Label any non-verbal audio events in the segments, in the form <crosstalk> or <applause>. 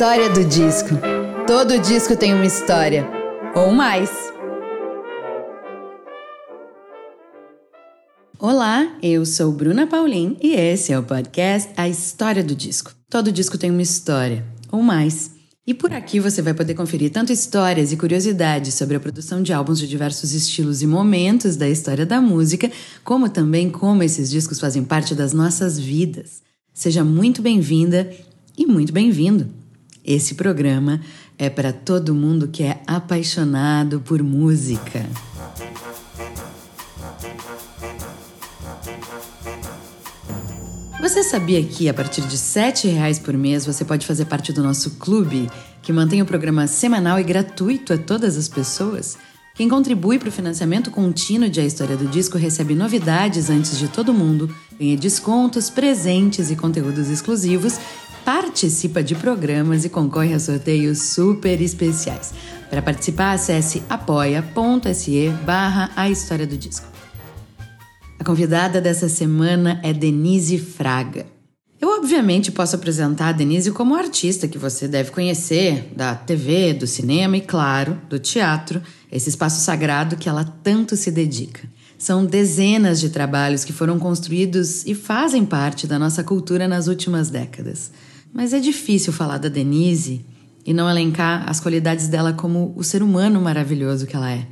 História do disco. Todo disco tem uma história. Ou mais. Olá, eu sou Bruna Paulin e esse é o podcast A História do Disco. Todo disco tem uma história. Ou mais. E por aqui você vai poder conferir tanto histórias e curiosidades sobre a produção de álbuns de diversos estilos e momentos da história da música, como também como esses discos fazem parte das nossas vidas. Seja muito bem-vinda e muito bem-vindo. Esse programa é para todo mundo que é apaixonado por música. Você sabia que a partir de R$ reais por mês você pode fazer parte do nosso clube, que mantém o programa semanal e gratuito a todas as pessoas? Quem contribui para o financiamento contínuo de A História do Disco recebe novidades antes de todo mundo, ganha descontos, presentes e conteúdos exclusivos, participa de programas e concorre a sorteios super especiais. Para participar, acesse apoia.se barra A História do Disco. A convidada dessa semana é Denise Fraga. Eu, obviamente, posso apresentar a Denise como artista que você deve conhecer da TV, do cinema e, claro, do teatro, esse espaço sagrado que ela tanto se dedica. São dezenas de trabalhos que foram construídos e fazem parte da nossa cultura nas últimas décadas. Mas é difícil falar da Denise e não elencar as qualidades dela como o ser humano maravilhoso que ela é.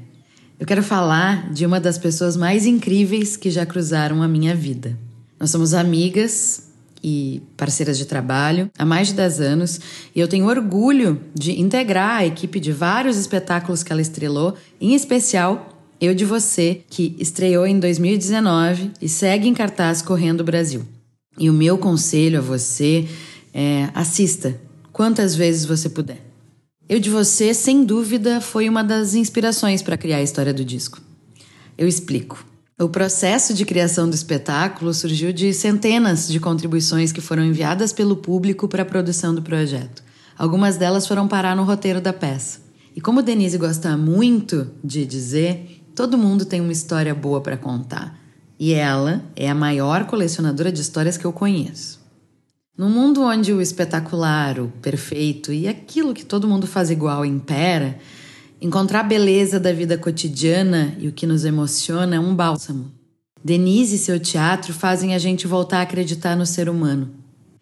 Eu quero falar de uma das pessoas mais incríveis que já cruzaram a minha vida. Nós somos amigas e parceiras de trabalho há mais de 10 anos e eu tenho orgulho de integrar a equipe de vários espetáculos que ela estrelou, em especial Eu de Você, que estreou em 2019 e segue em cartaz correndo o Brasil. E o meu conselho a você é assista quantas vezes você puder. Eu de Você, sem dúvida, foi uma das inspirações para criar a história do disco. Eu explico. O processo de criação do espetáculo surgiu de centenas de contribuições que foram enviadas pelo público para a produção do projeto. Algumas delas foram parar no roteiro da peça. E como Denise gosta muito de dizer, todo mundo tem uma história boa para contar. E ela é a maior colecionadora de histórias que eu conheço. Num mundo onde o espetacular, o perfeito e aquilo que todo mundo faz igual impera, encontrar a beleza da vida cotidiana e o que nos emociona é um bálsamo. Denise e seu teatro fazem a gente voltar a acreditar no ser humano.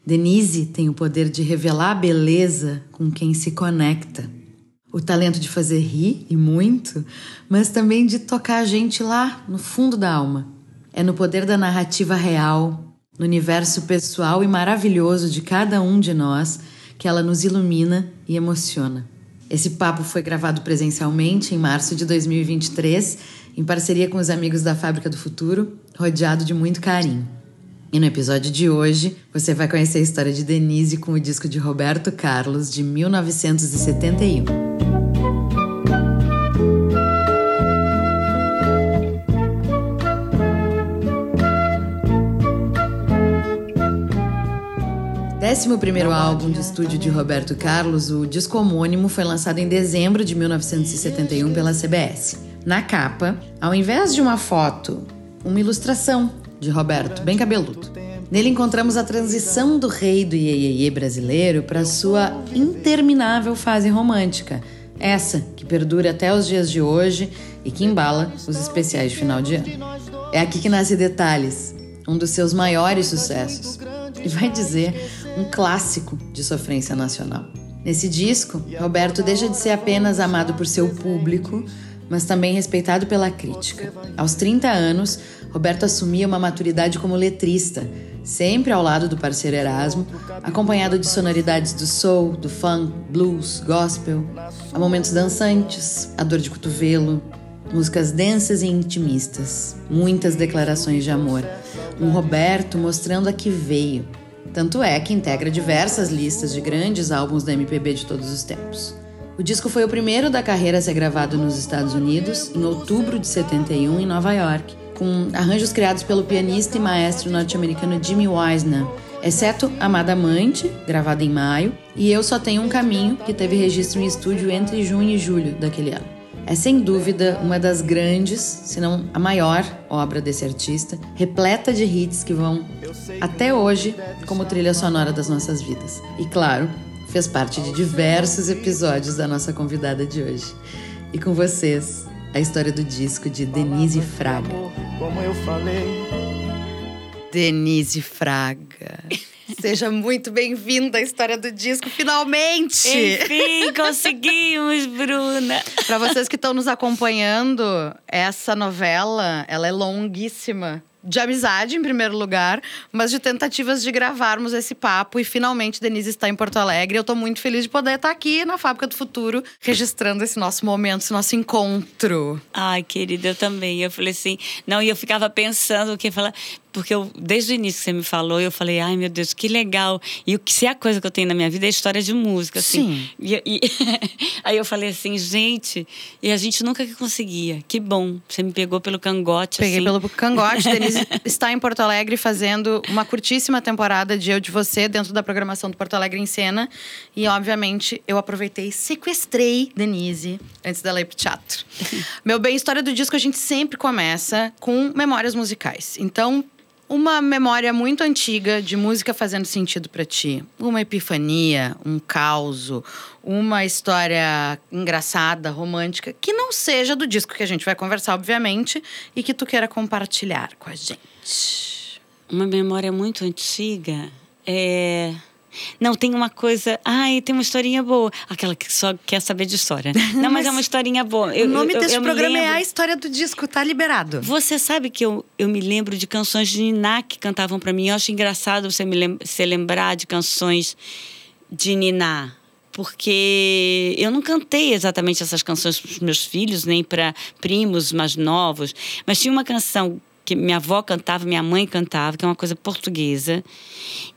Denise tem o poder de revelar a beleza com quem se conecta. O talento de fazer rir e muito, mas também de tocar a gente lá no fundo da alma. É no poder da narrativa real, no universo pessoal e maravilhoso de cada um de nós que ela nos ilumina e emociona. Esse papo foi gravado presencialmente em março de 2023, em parceria com os amigos da Fábrica do Futuro, rodeado de muito carinho. E no episódio de hoje, você vai conhecer a história de Denise com o disco de Roberto Carlos de 1971. 11 álbum de estúdio de Roberto Carlos, o disco homônimo foi lançado em dezembro de 1971 pela CBS. Na capa, ao invés de uma foto, uma ilustração de Roberto, bem cabeludo. Nele encontramos a transição do rei do iê brasileiro para sua interminável fase romântica, essa que perdura até os dias de hoje e que embala os especiais de final de ano. É aqui que nasce Detalhes, um dos seus maiores sucessos e vai dizer um clássico de sofrência nacional. Nesse disco, Roberto deixa de ser apenas amado por seu público, mas também respeitado pela crítica. Aos 30 anos, Roberto assumia uma maturidade como letrista, sempre ao lado do parceiro Erasmo, acompanhado de sonoridades do soul, do funk, blues, gospel, a momentos dançantes, a dor de cotovelo, músicas densas e intimistas, muitas declarações de amor um Roberto mostrando a que veio. Tanto é que integra diversas listas de grandes álbuns da MPB de todos os tempos. O disco foi o primeiro da carreira a ser gravado nos Estados Unidos, em outubro de 71, em Nova York, com arranjos criados pelo pianista e maestro norte-americano Jimmy Wisner, exceto Amada Amante, gravada em maio, e Eu Só Tenho um Caminho, que teve registro em estúdio entre junho e julho daquele ano. É sem dúvida uma das grandes, se não a maior obra desse artista, repleta de hits que vão até hoje como trilha sonora das nossas vidas. E claro, fez parte de diversos episódios da nossa convidada de hoje. E com vocês, a história do disco de Denise Fraga. Como eu falei. Denise Fraga. <laughs> Seja muito bem-vinda à história do disco, finalmente! Enfim, conseguimos, Bruna! Para vocês que estão nos acompanhando, essa novela, ela é longuíssima de amizade, em primeiro lugar, mas de tentativas de gravarmos esse papo. E finalmente Denise está em Porto Alegre. Eu estou muito feliz de poder estar aqui na Fábrica do Futuro, registrando esse nosso momento, esse nosso encontro. Ai, querida, eu também. Eu falei assim, não, e eu ficava pensando o que falar porque eu, desde o início que você me falou, eu falei, ai meu Deus, que legal. E o que se é a coisa que eu tenho na minha vida é história de música, assim. Sim. E, e <laughs> aí eu falei assim, gente, e a gente nunca conseguia. Que bom, você me pegou pelo cangote. Peguei assim. pelo cangote. Denise está em Porto Alegre fazendo uma curtíssima temporada de Eu de Você dentro da programação do Porto Alegre em Cena. E, obviamente, eu aproveitei e sequestrei Denise antes dela ir pro teatro. <laughs> Meu bem, história do disco a gente sempre começa com memórias musicais. Então, uma memória muito antiga de música fazendo sentido para ti. Uma epifania, um caos, uma história engraçada, romântica, que não seja do disco que a gente vai conversar, obviamente, e que tu queira compartilhar com a gente. Uma memória muito antiga é não, tem uma coisa. Ai, tem uma historinha boa. Aquela que só quer saber de história. Não, mas, é uma <laughs> historinha boa. Eu, o nome eu, desse eu programa é A História do Disco, tá liberado. Você sabe que eu, eu me lembro de canções de Niná que cantavam para mim. Eu acho engraçado você me lem se lembrar de canções de Niná porque eu não cantei exatamente essas canções para os meus filhos, nem para primos mais novos, mas tinha uma canção que minha avó cantava, minha mãe cantava, que é uma coisa portuguesa,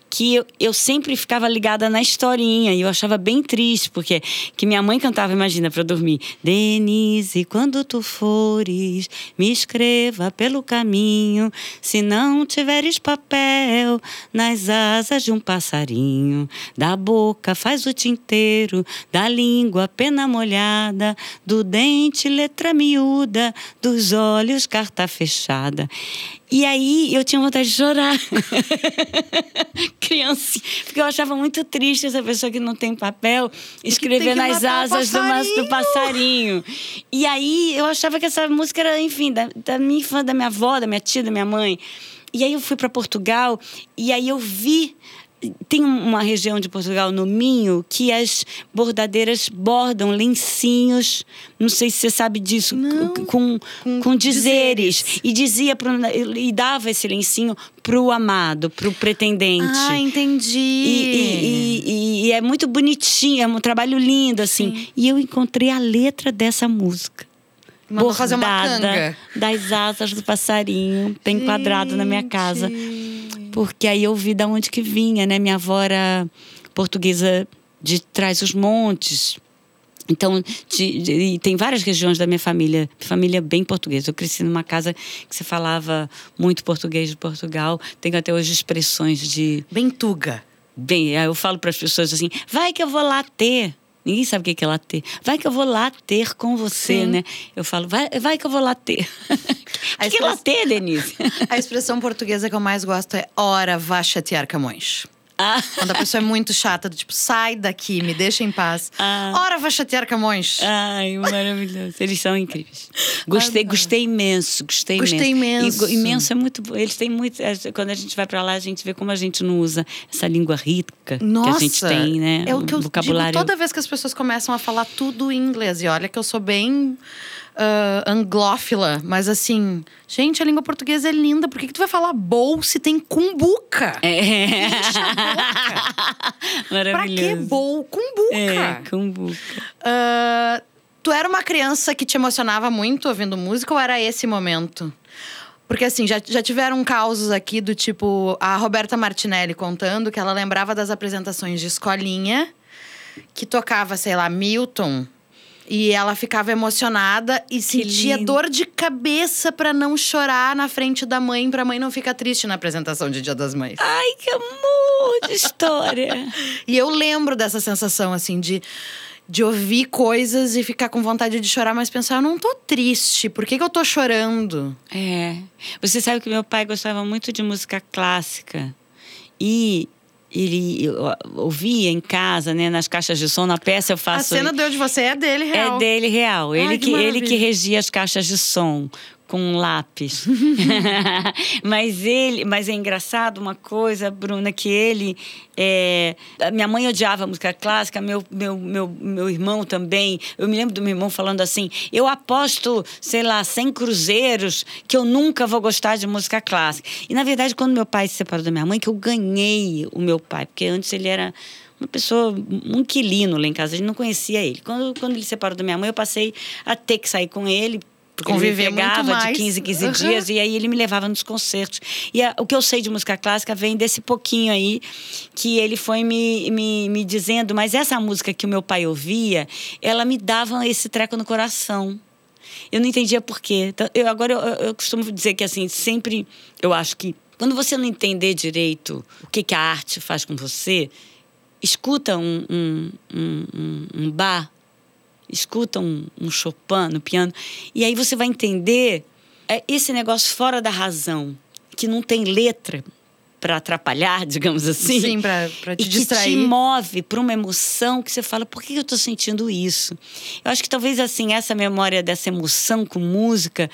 que eu, eu sempre ficava ligada na historinha e eu achava bem triste, porque que minha mãe cantava, imagina, para dormir. Denise, quando tu fores, me escreva pelo caminho, se não tiveres papel nas asas de um passarinho, da boca faz o tinteiro, da língua pena molhada, do dente letra miúda, dos olhos carta fechada. E aí eu tinha vontade de chorar. <laughs> Criança. Porque eu achava muito triste essa pessoa que não tem papel escrever nas asas do, do, passarinho. E aí eu achava que essa música era, enfim, da, da minha infância, da minha avó, da minha tia, da minha mãe. E aí eu fui para Portugal e aí eu vi tem uma região de Portugal, no Minho, que as bordadeiras bordam lencinhos, não sei se você sabe disso, com, com, com dizeres. dizeres. E dizia pro, e dava esse lencinho pro amado, pro pretendente. Ah, entendi. E, e, e, e é muito bonitinho, é um trabalho lindo, assim. Sim. E eu encontrei a letra dessa música. Mandou fazer uma canga. das asas do passarinho, tem quadrado na minha casa porque aí eu vi da onde que vinha, né? Minha avó era portuguesa de trás os montes. Então, de, de, tem várias regiões da minha família, família bem portuguesa. Eu cresci numa casa que se falava muito português de Portugal. Tenho até hoje expressões de. Bem tuga. Bem, eu falo para as pessoas assim: vai que eu vou lá ter. Ninguém sabe o que é later. Vai que eu vou lá ter com você, Sim. né? Eu falo, vai, vai que eu vou lá ter. <laughs> O que, que é later, Denise? <laughs> A expressão portuguesa que eu mais gosto é ora vá chatear Camões. Ah. Quando a pessoa é muito chata, do tipo, sai daqui, me deixa em paz. Ah. Ora, vai chatear Camões. Ai, <laughs> maravilhoso. Eles são incríveis. Gostei, gostei imenso, gostei, gostei imenso. imenso. imenso é muito bom. Eles têm muito. Quando a gente vai para lá, a gente vê como a gente não usa essa língua rica Nossa, que a gente tem, né? É o que eu vocabulário. Digo toda vez que as pessoas começam a falar tudo em inglês. E olha que eu sou bem uh, anglófila, mas assim, gente, a língua portuguesa é linda. Por que, que tu vai falar bowl se tem cumbuca? É. Maravilhoso. <laughs> Pra que bowl? Cumbuca. É, cumbuca. Uh, tu era uma criança que te emocionava muito ouvindo música ou era esse momento? Porque assim, já, já tiveram causos aqui do tipo a Roberta Martinelli contando que ela lembrava das apresentações de escolinha que tocava, sei lá, Milton e ela ficava emocionada e que sentia lindo. dor de cabeça para não chorar na frente da mãe, pra mãe não ficar triste na apresentação de Dia das Mães. Ai, que amor de história! <laughs> e eu lembro dessa sensação, assim, de de ouvir coisas e ficar com vontade de chorar, mas pensar, eu não tô triste, por que, que eu tô chorando? É. Você sabe que meu pai gostava muito de música clássica. E ele ouvia em casa, né, nas caixas de som, na peça eu faço. A cena de onde você é dele real. É dele real. Ele Ai, que, que ele que regia as caixas de som com um lápis. <laughs> mas ele, mas é engraçado uma coisa, Bruna, que ele é, minha mãe odiava música clássica, meu, meu, meu, meu irmão também. Eu me lembro do meu irmão falando assim: eu aposto, sei lá, 100 cruzeiros que eu nunca vou gostar de música clássica. E na verdade, quando meu pai se separou da minha mãe, que eu ganhei o meu pai, porque antes ele era uma pessoa, um inquilino lá em casa, a gente não conhecia ele. Quando, quando ele se separou da minha mãe, eu passei a ter que sair com ele. Conviver muito mais. de 15 em 15 Uhum. dias e aí ele me levava nos concertos. E a- o que eu sei de música clássica vem desse pouquinho aí que ele foi me, me, me dizendo, mas essa música que o meu pai ouvia, ela me dava esse treco no coração. Eu não entendia por quê. Então, Eu, agora eu, eu costumo dizer que assim, sempre eu acho que quando você não entender direito o que, que a arte faz com você, escuta um, um, um, um, um bar, escuta um, um Chopin no piano, e aí você vai entender é, esse negócio fora da razão, que não tem letra para atrapalhar, <laughs> digamos assim. Sim, pra te e distrair. que te move para uma emoção que você fala, por que eu estou sentindo isso? Eu acho que talvez assim essa memória dessa emoção com música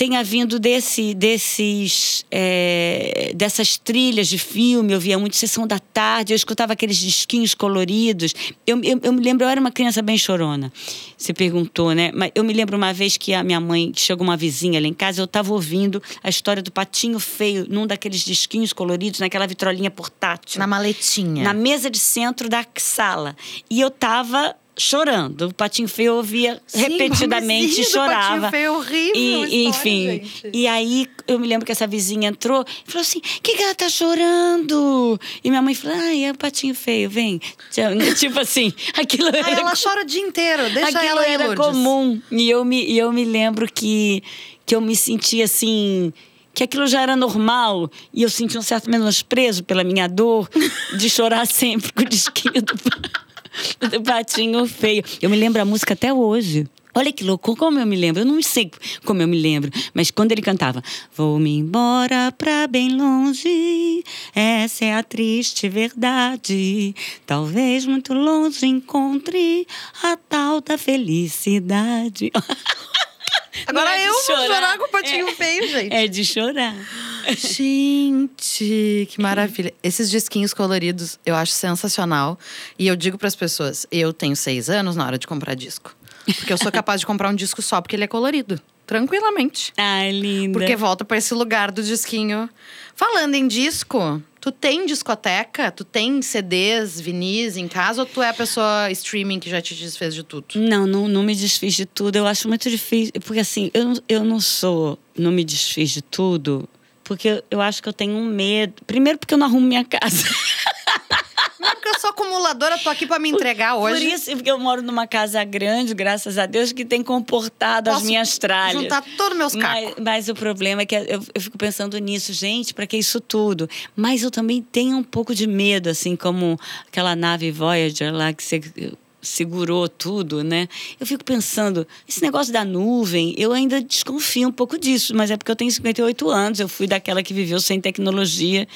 tenha vindo desse, desses, é, dessas trilhas de filme. Eu via muito Sessão da Tarde, eu escutava aqueles disquinhos coloridos. Eu, eu, eu me lembro, eu era uma criança bem chorona. Você perguntou, né? Mas eu me lembro uma vez que a minha mãe, que chegou uma vizinha lá em casa, eu estava ouvindo a história do Patinho Feio num daqueles disquinhos coloridos, naquela vitrolinha portátil Na maletinha. na mesa de centro da sala. E eu tava chorando. O Patinho Feio eu ouvia Sim, repetidamente chorava. Patinho Feio, horrível a E, história, enfim. gente. E aí eu me lembro que essa vizinha entrou e falou assim: o que, que ela tá chorando? E minha mãe falou: ai, é o Patinho Feio, vem. <laughs> tipo assim, aquilo Aí era ela chora o dia inteiro, deixa Aquilo ela aí, era Lourdes. comum. E eu me, e eu me lembro que, que eu me sentia assim. Que aquilo já era normal. E eu sentia um certo menosprezo pela minha dor de chorar <laughs> sempre com o disquinho do, do <laughs> patinho feio. Eu me lembro a música até hoje. Olha que louco, como eu me lembro. Eu não sei como eu me lembro, mas quando ele cantava: Vou-me embora pra bem longe, essa é a triste verdade. Talvez muito longe encontre a tal da felicidade. <laughs> Agora é eu vou chorar. chorar com o patinho É. feio, gente. É de chorar. Gente, que maravilha. Esses disquinhos coloridos eu acho sensacional. E eu digo pras pessoas: eu tenho seis anos na hora de comprar disco. Porque eu sou capaz de comprar um disco só porque ele é colorido. Tranquilamente. Ai, linda. Porque volta pra esse lugar do disquinho. Falando em disco, tu tem discoteca? Tu tem CDs, vinis em casa? Ou tu é a pessoa streaming que já te desfez de tudo? Não, não, não me desfiz de tudo. Eu acho muito difícil. Porque assim, eu, não- eu não sou. Não me desfiz de tudo. Porque eu, eu acho que eu tenho um medo. Primeiro, porque eu não arrumo minha casa. <laughs> Eu sou acumuladora, tô aqui pra me entregar hoje. Por isso, porque eu moro numa casa grande, graças a Deus, que tem comportado as Posso minhas tralhas. juntar todos meus Mas, cacos. mas o problema é que eu, eu fico pensando nisso, gente, para que isso tudo? Mas eu também tenho um pouco de medo, assim, como aquela nave Voyager lá que você segurou tudo, né? Eu fico pensando, esse negócio da nuvem, eu ainda desconfio um pouco disso, mas é porque eu tenho 58 anos, eu fui daquela que viveu sem tecnologia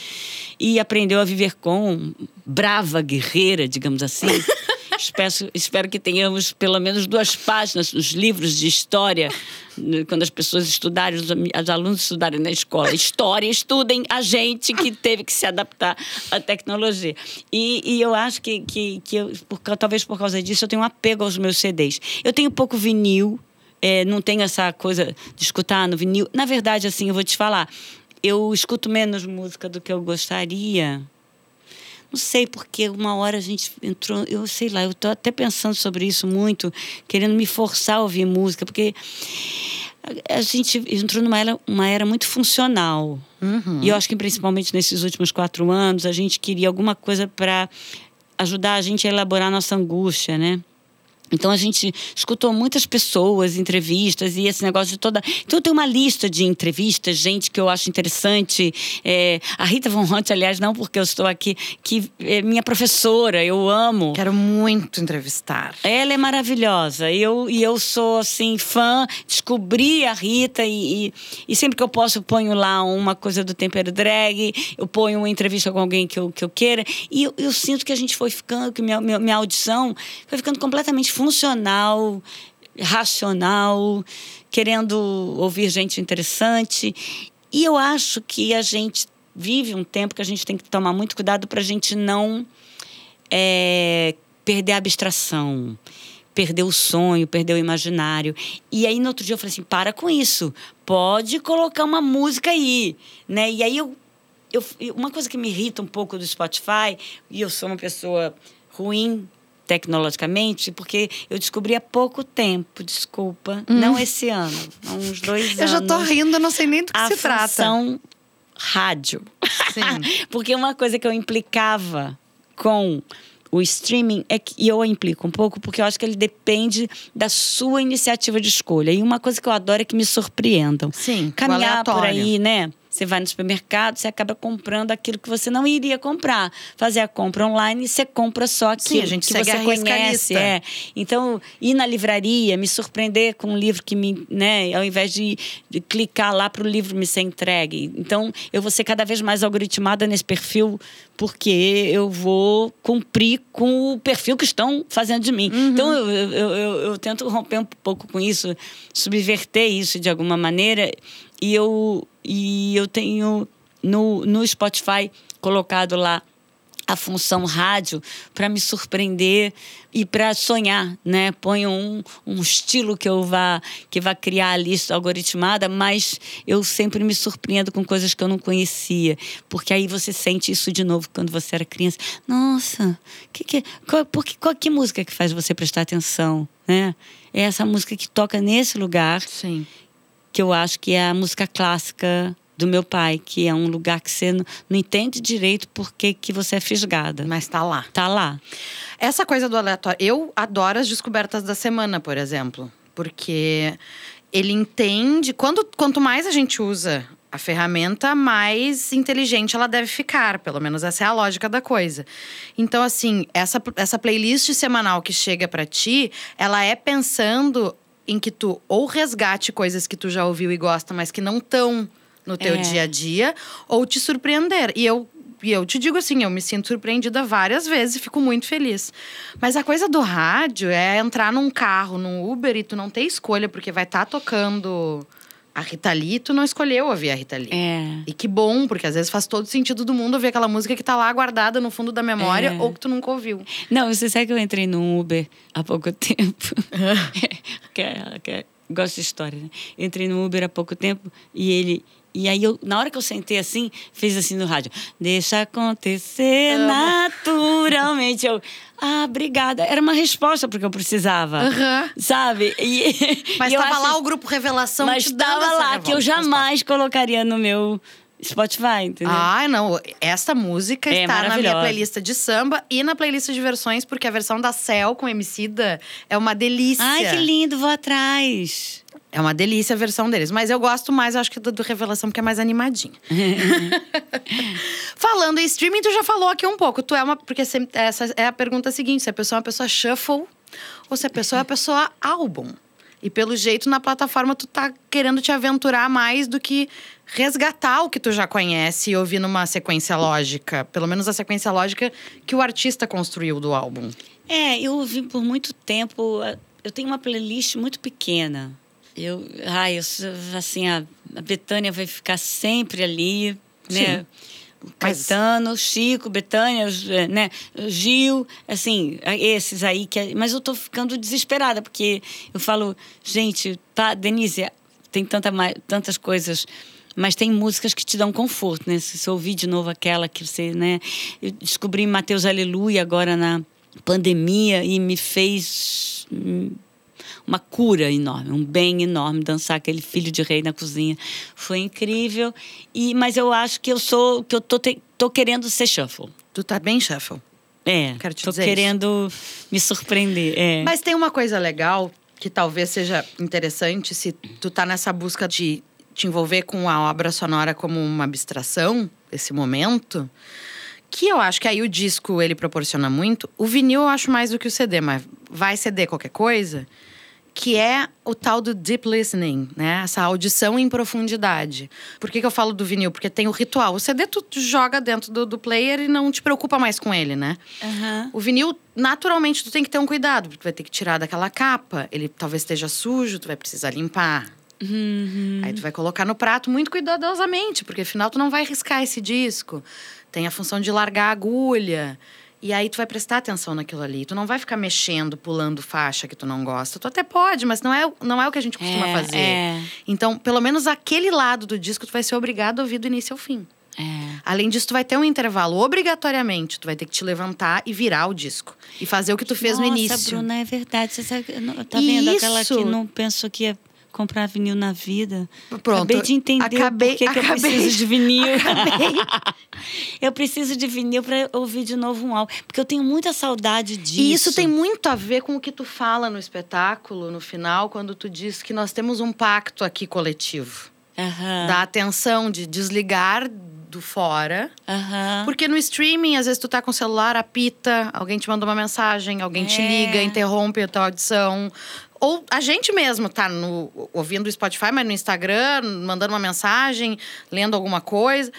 e aprendeu a viver com brava guerreira, digamos assim. <laughs> espero, espero que tenhamos pelo menos duas páginas nos livros de história, né, quando as pessoas estudarem, os, os alunos estudarem na escola. História, estudem a gente que teve que se adaptar à tecnologia. E, e eu acho que, que, que eu, por talvez por causa disso, eu tenho um apego aos meus CDs. Eu tenho pouco vinil, é, não tenho essa coisa de escutar no vinil. Na verdade, assim, eu vou te falar, eu escuto menos música do que eu gostaria. Não sei, porque uma hora a gente entrou, eu sei lá, eu estou até pensando sobre isso muito, querendo me forçar a ouvir música, porque a, gente entrou numa era, uma era muito funcional. E eu acho que principalmente nesses últimos quatro anos, a gente queria alguma coisa para ajudar a gente a elaborar a nossa angústia, né? Então a gente escutou muitas pessoas, entrevistas e esse negócio de toda. Então tem uma lista de entrevistas, gente que eu acho interessante. É, a Rita Von Hunt, aliás, não porque eu estou aqui, que é minha professora, eu amo. Quero muito entrevistar. Ela é maravilhosa. Eu, e eu sou, assim, fã. Descobri a Rita e, e, e, sempre que eu posso, eu ponho lá uma coisa do tempero drag, eu ponho uma entrevista com alguém que eu, que eu queira. E eu, eu sinto que a gente foi ficando, que minha, minha, minha audição foi ficando completamente funcional, racional, querendo ouvir gente interessante. E eu acho que a gente vive um tempo que a gente tem que tomar muito cuidado para a gente não é, perder a abstração, perder o sonho, perder o imaginário. E aí no outro dia eu falei assim, para com isso, pode colocar uma música aí, né? E aí eu, eu uma coisa que me irrita um pouco do Spotify, e eu sou uma pessoa ruim tecnologicamente, porque eu descobri há pouco tempo, desculpa, hum. não esse ano, há uns dois eu anos. Eu já tô rindo, não sei nem do que se trata. Função rádio. Sim. <laughs> porque uma coisa que eu implicava com o streaming é que e eu implico um pouco porque eu acho que ele depende da sua iniciativa de escolha. E uma coisa que eu adoro é que me surpreendam. Sim, caminhar por aí, né? Você vai no supermercado, você acaba comprando aquilo que você não iria comprar. Fazer a compra online, você compra só aquilo Sim, a gente que você conhece. É. Então, ir na livraria, me surpreender com um livro que me, né, ao invés de, de clicar lá para o livro me ser entregue. Então, eu vou ser cada vez mais algoritmada nesse perfil porque eu vou cumprir com o perfil que estão fazendo de mim. Uhum. Então, eu, eu, eu, eu, tento romper um pouco com isso, subverter isso de alguma maneira. E eu, e eu tenho no, no Spotify colocado lá a função rádio para me surpreender e para sonhar, né? Ponho um, um estilo que eu vá que vá criar a lista algoritmada, mas eu sempre me surpreendo com coisas que eu não conhecia, porque aí você sente isso de novo quando você era criança. Nossa, que que qual, por que, qual que música que faz você prestar atenção, né? É essa música que toca nesse lugar. Sim. Que eu acho que é a música clássica do meu pai, que é um lugar que você não, não entende direito porque que você é fisgada. Mas tá lá. Tá lá. Essa coisa do aleatório. Eu adoro as descobertas da semana, por exemplo. Porque ele entende. Quando, quanto mais a gente usa a ferramenta, mais inteligente ela deve ficar. Pelo menos essa é a lógica da coisa. Então, assim, essa, essa playlist semanal que chega para ti, ela é pensando em que tu ou resgate coisas que tu já ouviu e gosta, mas que não estão no teu é. dia a dia ou te surpreender. E eu e eu te digo assim, eu me sinto surpreendida várias vezes e fico muito feliz. Mas a coisa do rádio é entrar num carro, num Uber e tu não ter escolha, porque vai estar tá tocando a Rita Lee, tu não escolheu ouvir a Rita Lee. É. E que bom, porque às vezes faz todo sentido do mundo ouvir aquela música que tá lá guardada no fundo da memória é. ou que tu nunca ouviu. Não, você sabe que eu entrei num Uber há pouco tempo. <laughs> que é, que é, gosto de história, né? entrei no Uber há pouco tempo e ele e aí, eu, na hora que eu sentei assim, fez assim no rádio: Deixa acontecer naturalmente. Eu, ah, obrigada. Era uma resposta porque eu precisava. Uhum. Sabe? E, mas <laughs> estava lá o grupo Revelação Mas estava lá, que eu jamais colocaria no meu. Spotify, entendeu? Ah, não. Esta música é está na minha playlist de samba e na playlist de versões, porque a versão da Cell com Emicida é uma delícia. Ai, que lindo, vou atrás. É uma delícia a versão deles. Mas eu gosto mais, acho que do, do Revelação, porque é mais animadinha. <laughs> Falando em streaming, tu já falou aqui um pouco. Tu é uma. Porque essa é a pergunta seguinte: se a pessoa é uma pessoa shuffle ou se a pessoa é uma pessoa álbum. E pelo jeito, na plataforma, tu tá querendo te aventurar mais do que resgatar o que tu já conhece e ouvir numa sequência lógica. Pelo menos a sequência lógica que o artista construiu do álbum. É, eu ouvi por muito tempo. Eu tenho uma playlist muito pequena eu, ai, eu, assim, a, a Betânia vai ficar sempre ali, né? Sim. Caetano, mas... Chico, Betânia, é, né? Gil, assim, esses aí que. É, mas eu tô ficando desesperada, porque eu falo, gente, tá, Denise, tem tanta, tantas coisas mas tem músicas que te dão conforto, né? Se você ouvir de novo aquela que você, né? Eu descobri Mateus Aleluia agora na pandemia e me fez uma cura enorme, um bem enorme dançar aquele filho de rei na cozinha. Foi incrível. E mas eu acho que eu sou que eu tô te, tô querendo ser shuffle. Tu tá bem shuffle. É, Quero te tô dizer isso. querendo me surpreender. É. Mas tem uma coisa legal que talvez seja interessante se tu tá nessa busca de te envolver com a obra sonora como uma abstração, esse momento, que eu acho que aí o disco ele proporciona muito. O vinil eu acho mais do que o CD, mas vai CD qualquer coisa, que é o tal do deep listening, né? Essa audição em profundidade. Por que, que eu falo do vinil? Porque tem o ritual. O CD tu joga dentro do, do player e não te preocupa mais com ele, né? Aham. O vinil, naturalmente, tu tem que ter um cuidado, porque tu vai ter que tirar daquela capa. Ele talvez esteja sujo, tu vai precisar limpar. Aí tu vai colocar no prato muito cuidadosamente, porque afinal tu não vai riscar esse disco. Tem a função de largar a agulha. E aí tu vai prestar atenção naquilo ali. Tu não vai ficar mexendo, pulando faixa que tu não gosta. Tu até pode, mas não é, não é o que a gente costuma É, fazer. é. Então, pelo menos aquele lado do disco tu vai ser obrigado a ouvir do início ao fim. É. Além disso, tu vai ter um intervalo. Obrigatoriamente, tu vai ter que te levantar e virar o disco. E fazer o que tu fez Nossa, no início. Bruna, é verdade. Você sabe, tá vendo aquela Isso. que não pensou que ia comprar vinil na vida? Pronto, Acabei de entender acabei- que, que eu acabei- preciso de vinil. <laughs> acabei. eu preciso de vinil para ouvir de novo um álbum. Porque eu tenho muita saudade disso. E isso tem muito a ver com o que tu fala no espetáculo, no final, quando tu diz que nós temos um pacto aqui coletivo. Aham. Da atenção, de desligar do fora. Aham. Porque no streaming, às vezes tu tá com o celular, apita, alguém te manda uma mensagem, alguém te É. liga, interrompe a tua audição. Ou a gente mesmo tá no, ouvindo o Spotify, mas no Instagram, mandando uma mensagem, lendo alguma coisa.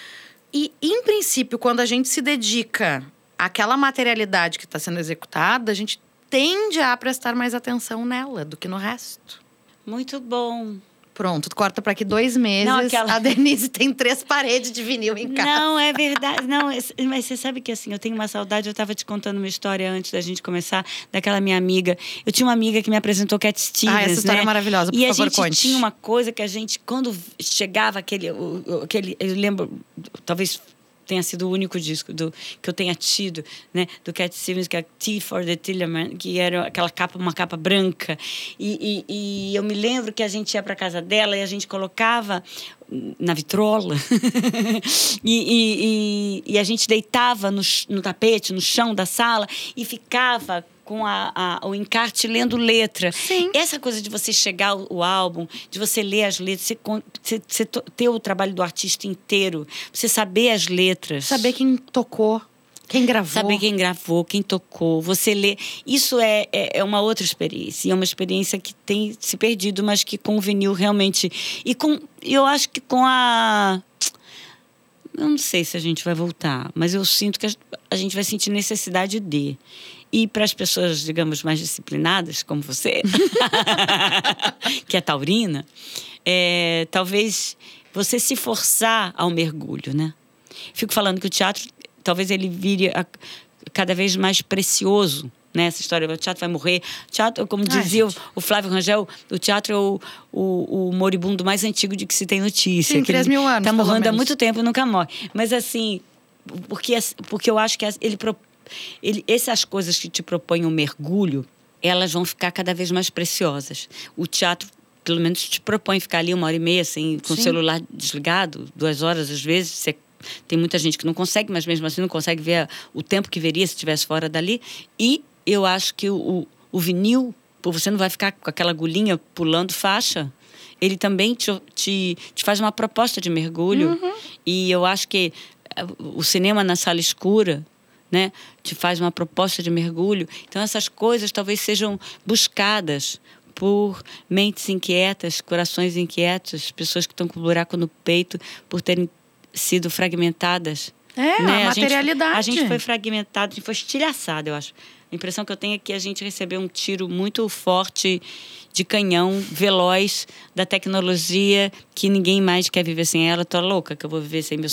E, em princípio, quando a gente se dedica àquela materialidade que está sendo executada, a gente tende a prestar mais atenção nela do que no resto. Muito bom. Pronto, corta para aqui dois meses. Não, aquela- A Denise tem três paredes de vinil em casa. Não, é verdade. Não, é- mas você sabe que assim, eu tenho uma saudade. Eu estava te contando uma história antes da gente começar, daquela minha amiga. Eu tinha uma amiga que me apresentou Cat Stevens. Ah, essa história né? é maravilhosa, por e favor, a gente conte. tinha uma coisa que a gente, quando chegava aquele. aquele eu lembro, talvez tenha sido o único disco do, que eu tenha tido, né, do Cat Stevens, que é Tea for the Tillerman, que era aquela capa, uma capa branca. E, e- e eu me lembro que a gente ia para casa dela e a gente colocava na vitrola <laughs> e, e- e- a gente deitava no, no tapete, no chão da sala e ficava com a- a- o encarte lendo letra. Sim. Essa coisa de você chegar ao, o álbum, de você ler as letras, você, você- você ter o trabalho do artista inteiro, você saber as letras. Saber quem tocou, quem gravou. Saber quem gravou, quem tocou, você lê. Isso é, é, é uma outra experiência. E é uma experiência que tem se perdido, mas que com o vinil realmente. E com. Eu acho que com a. Eu não sei se a gente vai voltar, mas eu sinto que a gente vai sentir necessidade de. E para as pessoas, digamos, mais disciplinadas, como você, <laughs> que é taurina, é, talvez você se forçar ao mergulho, né? Fico falando que o teatro, talvez ele vire a- cada vez mais precioso. Né, essa história, o teatro vai morrer. Teatro, como Ai, dizia o, o Flávio Rangel, o teatro é o, o, o moribundo mais antigo de que se tem notícia. Sim, que ele 3 mil anos, Tá pelo morrendo há muito tempo e nunca morre. Mas assim, porque, porque eu acho que as- ele, pro- ele, essas coisas que te propõem um mergulho, elas vão ficar cada vez mais preciosas. O teatro, pelo menos, te propõe ficar ali uma hora e meia, assim, com o Sim. celular desligado, duas horas às vezes. Você, tem muita gente que não consegue, mas mesmo assim não consegue ver o tempo que veria se estivesse fora dali. E eu acho que o, o, o vinil, pô, você não vai ficar com aquela agulhinha pulando faixa. Ele também te, te, te faz uma proposta de mergulho. Uhum. E eu acho que eh, o cinema na sala escura né, te faz uma proposta de mergulho. Então, essas coisas talvez sejam buscadas por mentes inquietas, corações inquietos, pessoas que estão com buraco no peito por terem sido fragmentadas. É, né? a gente- materialidade. A gente foi fragmentado, a gente foi estilhaçado, eu acho. A impressão que eu tenho é que a gente recebeu um tiro muito forte de canhão, veloz, da tecnologia, que ninguém mais quer viver sem ela. Tô louca que eu vou viver sem meu,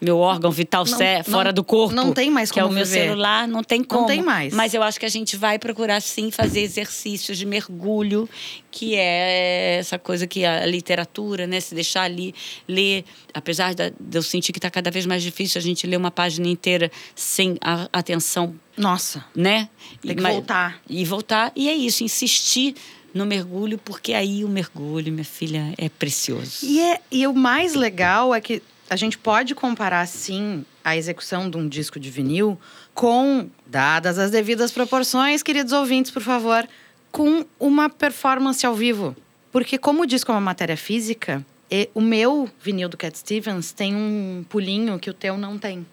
meu órgão vital Não- sé- não- fora do corpo. não tem mais Que é o como meu viver. celular, não tem como. tem mais. Mas eu acho que a gente vai procurar, sim, fazer exercícios de mergulho, que é essa coisa que a literatura, né? Se deixar ali, ler. Apesar de eu sentir que está cada vez mais difícil a gente ler uma página inteira sem a atenção Nossa, né? Tem E- que mas- voltar. E voltar. E é isso, insistir no mergulho, porque aí o mergulho, minha filha, é precioso. E, é, e o mais legal é que a gente pode comparar, sim, a execução de um disco de vinil com, dadas as devidas proporções, queridos ouvintes, por favor, com uma performance ao vivo. Porque como o disco é uma matéria física, e o meu vinil do Cat Stevens tem um pulinho que o teu não tem.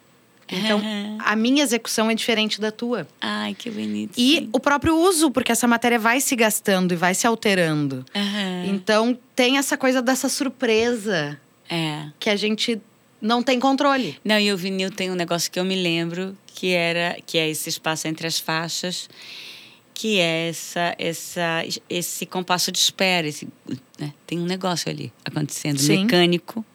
Então, <laughs> a minha execução é diferente da tua. Ai, que bonito. E sim. o próprio uso, porque essa matéria vai se gastando e vai se alterando. Aham. Então, tem essa coisa dessa surpresa É. que a gente não tem controle. Não, e o vinil tem um negócio que eu me lembro, que era que é esse espaço entre as faixas, que é essa, essa, esse compasso de espera. Esse, né? Tem um negócio ali acontecendo, Sim. mecânico,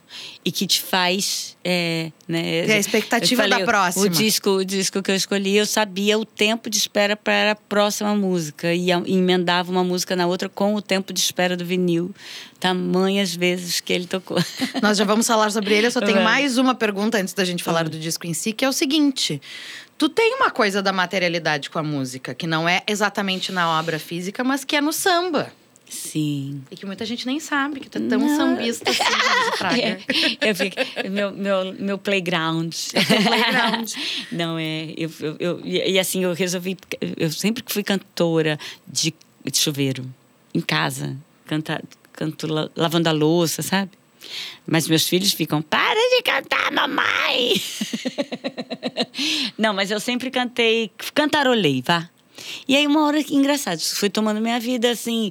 e que te faz. É, né? É a expectativa falei, da próxima. O disco, o disco que eu escolhi, eu sabia o tempo de espera para a próxima música. E e emendava uma música na outra com o tempo de espera do vinil. Tamanhas vezes que ele tocou. <laughs> Nós já vamos falar sobre ele. Eu só tenho Vamos. mais uma pergunta antes da gente falar do disco em si, que é o seguinte: tu tem uma coisa da materialidade com a música, que não é exatamente na obra física, mas que é no samba. Sim. E que muita gente nem sabe, que tu é tão Não. sambista assim, Fraga. <laughs> É, eu fico, meu, meu, meu playground. playground. <laughs> Não, é. Eu, eu, eu- e assim, eu resolvi. Eu sempre fui cantora de, de chuveiro, em casa. Canta, canto la- lavando a louça, sabe? Mas meus filhos ficam, para de cantar, mamãe! <laughs> Não, mas eu sempre cantei, cantarolei, vá. E aí, uma hora, engraçado, isso foi tomando minha vida assim.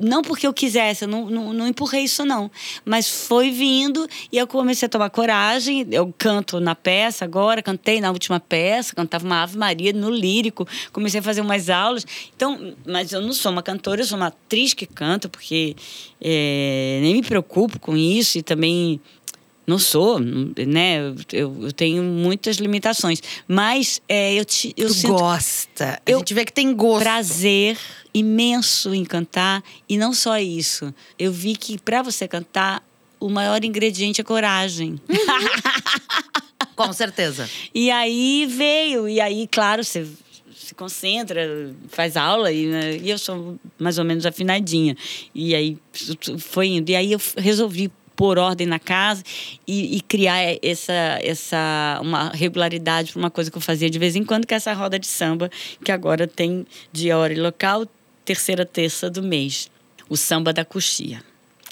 Não porque eu quisesse, eu não, não, não empurrei isso, não. Mas foi vindo e eu comecei a tomar coragem. Eu canto na peça agora, cantei na última peça, cantava uma Ave Maria no lírico, comecei a fazer umas aulas. Então, mas eu não sou uma cantora, eu sou uma atriz que canta, porque é, nem me preocupo com isso e também não sou, né? Eu, eu tenho muitas limitações. Mas é, eu, te, eu Tu sinto gosta. A Eu- gente vê que tem gosto. prazer imenso em cantar. E não só isso. Eu vi que para você cantar, o maior ingrediente é coragem. <laughs> Com certeza. E aí veio, e aí, claro, você se concentra, faz aula, e, né, e eu sou mais ou menos afinadinha. E aí foi indo. E aí eu resolvi pôr ordem na casa e, e criar essa, essa uma regularidade para uma coisa que eu fazia de vez em quando, que é essa roda de samba, que agora tem dia, hora e local, terceira terça do mês. O samba da coxia.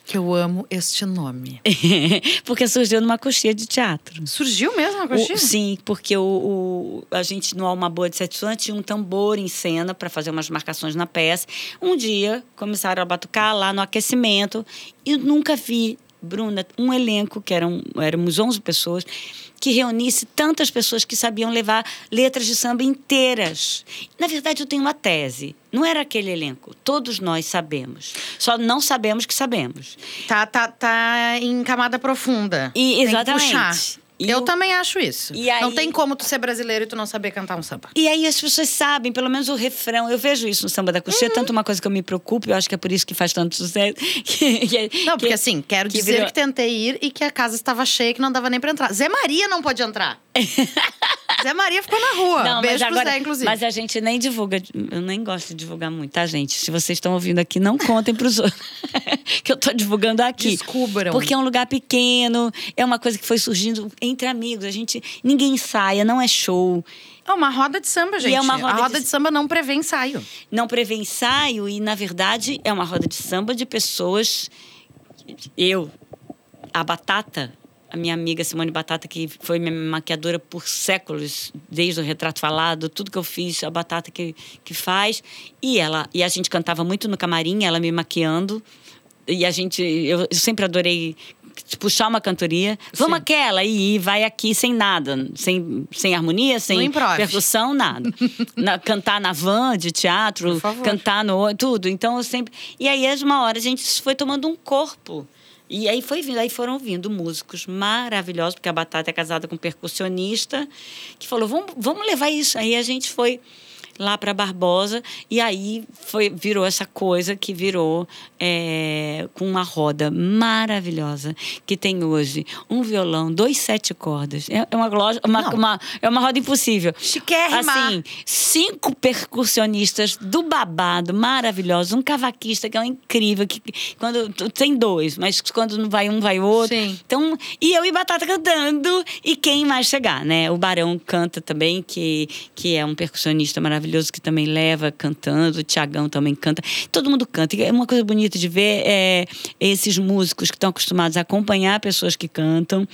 Que eu amo este nome. <laughs> Porque surgiu numa coxia de teatro. Surgiu mesmo a O- coxinha? sim, porque o, o- a gente no Alma Boa de Sete Suan tinha um tambor em cena para fazer umas marcações na peça. Um dia começaram a batucar lá no aquecimento e nunca vi, Bruna, um elenco, que eram, éramos 11 pessoas, que reunisse tantas pessoas que sabiam levar letras de samba inteiras. Na verdade, eu tenho uma tese. Não era aquele elenco. Todos nós sabemos. Só não sabemos que sabemos. Tá, tá, tá em camada profunda. E- exatamente. E eu o- também acho isso. E Não aí- tem como tu ser brasileiro e tu não saber cantar um samba. E aí as pessoas sabem, pelo menos o refrão. Eu vejo isso no samba da Uhum. coxinha, tanto uma coisa que eu me preocupo, eu acho que é por isso que faz tanto sucesso. <laughs> que- Não, que- porque assim, quero que dizer virou- que tentei ir e que a casa estava cheia, que não dava nem pra entrar. Zé Maria não pôde entrar. Zé Maria ficou na rua. Não, Beijo mas pro agora, Zé, inclusive. Mas a gente nem divulga, eu nem gosto de divulgar muito, tá, gente? Se vocês estão ouvindo aqui, não contem pros outros. <laughs> que eu tô divulgando aqui. Descubram. Porque é um lugar pequeno, é uma coisa que foi surgindo entre amigos. A gente. Ninguém ensaia, não é show. É uma roda de samba, gente. é uma roda a roda de- de... samba não prevê ensaio. não prevê ensaio e, na verdade, é uma roda de samba de pessoas. Eu, a Batata, a minha amiga Simone Batata, que foi minha maquiadora por séculos, desde o retrato falado, tudo que eu fiz, a Batata que, que faz. E ela e a gente cantava muito no camarim, ela me maquiando. E a gente, eu, eu sempre adorei puxar uma cantoria. Vamos Sim. aquela e vai aqui sem nada, sem, sem harmonia, sem percussão, nada. <laughs> Na- cantar na van de teatro, cantar no tudo. Então eu sempre. E aí, às uma hora, a gente foi tomando um corpo. E aí foi vindo, aí foram vindo músicos maravilhosos, porque a Batata é casada com um percussionista, que falou: vamos, vamos levar isso. Aí a gente foi lá para Barbosa e aí foi virou essa coisa que virou é, com uma roda maravilhosa que tem hoje um violão, dois sete cordas. É, é uma, loja, uma, uma, é uma roda impossível. Chiquérrima. Assim, cinco percussionistas do babado, maravilhosos, um cavaquista que é um incrível, que quando tem dois, mas quando não vai um, vai outro. Sim. Então, e eu e Batata cantando, e quem mais chegar, né? O Barão canta também, que, que é um percussionista maravilhoso que também leva cantando, o Tiagão também canta. Todo mundo canta. E é uma coisa bonita de ver é, esses músicos que estão acostumados a acompanhar pessoas que cantam.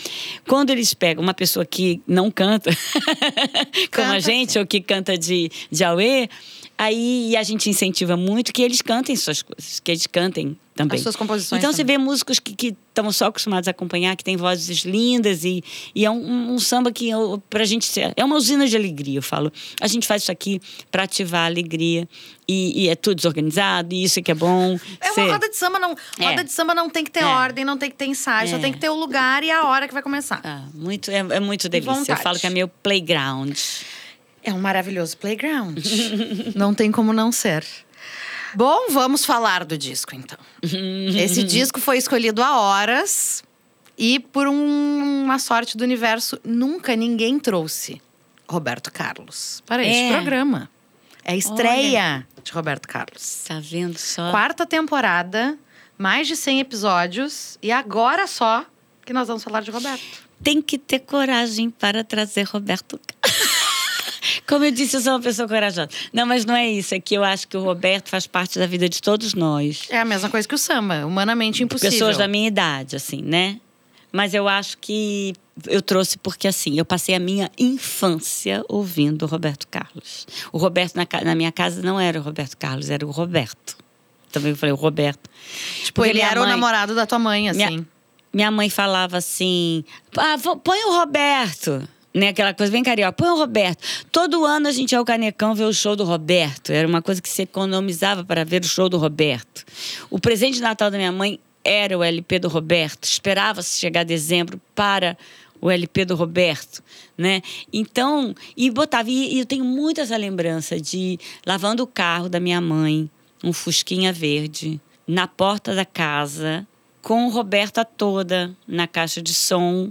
Quando eles pegam uma pessoa que não canta, <laughs> como a Canta, gente, ou que canta de, de auê, aí a gente incentiva muito que eles cantem suas coisas, que eles cantem também. As suas composições Então você também. vê músicos que estão só acostumados a acompanhar, que têm vozes lindas e, e é um, um samba que eu, pra gente ser, é uma usina de alegria, eu falo. A gente faz isso aqui para ativar a alegria e, e é tudo desorganizado e isso é que é bom. É Cê- uma roda de samba, não. É. Roda de samba não tem que ter É. ordem, não tem que ter ensaio, só É. tem que ter o lugar e a hora que vai começar. Ah, muito, é, é muito delícia. Eu falo que é meu playground. É um maravilhoso playground. <laughs> não tem como não ser. Bom, vamos falar do disco então. Esse <laughs> disco foi escolhido há horas e por um- uma sorte do universo nunca ninguém trouxe Roberto Carlos para este É. programa. É a estreia de Roberto Carlos. Tá vendo só? Quarta temporada, mais de 100 episódios e agora só que nós vamos falar de Roberto. Tem que ter coragem para trazer Roberto Carlos. <laughs> Como eu disse, eu sou uma pessoa corajosa. Não, mas não é isso. É que eu acho que o Roberto faz parte da vida de todos nós. É a mesma coisa que o samba, humanamente impossível. Pessoas da minha idade, assim, né? Mas eu acho que eu trouxe porque, assim, eu passei a minha infância ouvindo o Roberto Carlos. O Roberto na, na minha casa não era o Roberto Carlos, era o Roberto. Também eu falei o Roberto. Tipo, Porque ele era o mãe- namorado da tua mãe, assim. Minha, minha mãe falava assim: ah, põe o Roberto. Né, aquela coisa bem carioca, põe o Roberto. Todo ano a gente ia ao Canecão ver o show do Roberto. Era uma coisa que se economizava para ver o show do Roberto. O presente de Natal da minha mãe era o LP do Roberto. Esperava-se chegar dezembro para o LP do Roberto, né? Então, e botava. E, eu tenho muito essa lembrança de lavando o carro da minha mãe, um Fusquinha verde, na porta da casa, com o Roberto toda na caixa de som,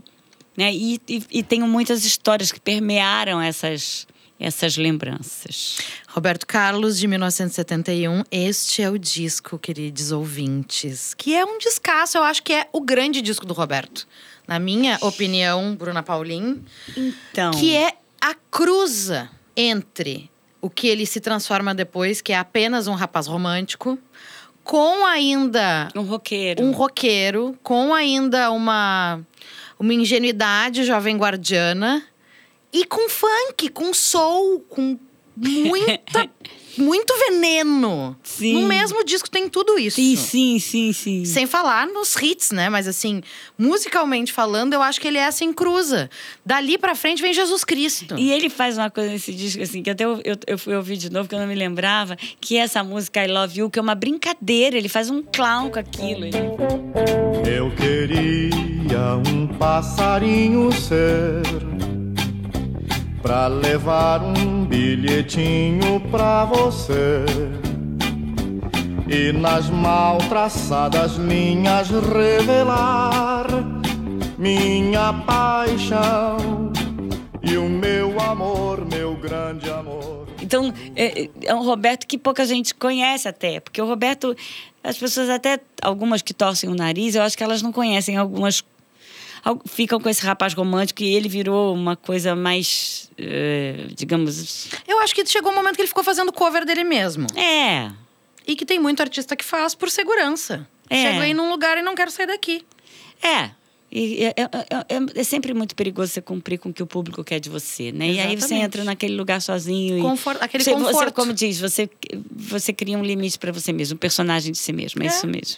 né? E, e, e tenho muitas histórias que permearam essas essas lembranças. Roberto Carlos, de 1971. Este é o disco, queridos ouvintes. Que é um descasso, eu acho que é o grande disco do Roberto. Na minha opinião, Bruna Paulin. Então, Que é a cruza entre o que ele se transforma depois, que é apenas um rapaz romântico, com ainda um roqueiro. um roqueiro, com ainda uma, uma ingenuidade jovem guardiana, e com funk, com soul, com muita, <laughs> muito veneno. Sim. No mesmo disco tem tudo isso. Sim, sim, sim, sim. Sem falar nos hits, né? Mas assim, musicalmente falando, eu acho que ele é assim, cruza. Dali pra frente vem Jesus Cristo. E ele faz uma coisa nesse disco, assim, que até eu, eu, eu fui ouvir de novo, que eu não me lembrava, que é essa música I Love You, que é uma brincadeira. Ele faz um clown com aquilo. Ele... Eu queria um passarinho ser pra levar um bilhetinho pra você e nas mal traçadas linhas revelar minha paixão e o meu amor, meu grande amor. Então, é, é um Roberto que pouca gente conhece até. Porque o Roberto, as pessoas até, algumas que torcem o nariz, eu acho que elas não conhecem algumas al- ficam com esse rapaz romântico e ele virou uma coisa mais, eh, digamos, Eu acho que chegou um momento que ele ficou fazendo cover dele mesmo. é, E que tem muito artista que faz por segurança. É. Chego aí num lugar e não quero sair daqui. é. E é, é- é- é sempre muito perigoso você cumprir com o que o público quer de você, né? E aí você Exatamente. entra naquele lugar sozinho. e Confort- aquele você, Você, conforto. como diz, você, você cria um limite para você mesmo, um personagem de si mesmo, é, É. isso mesmo.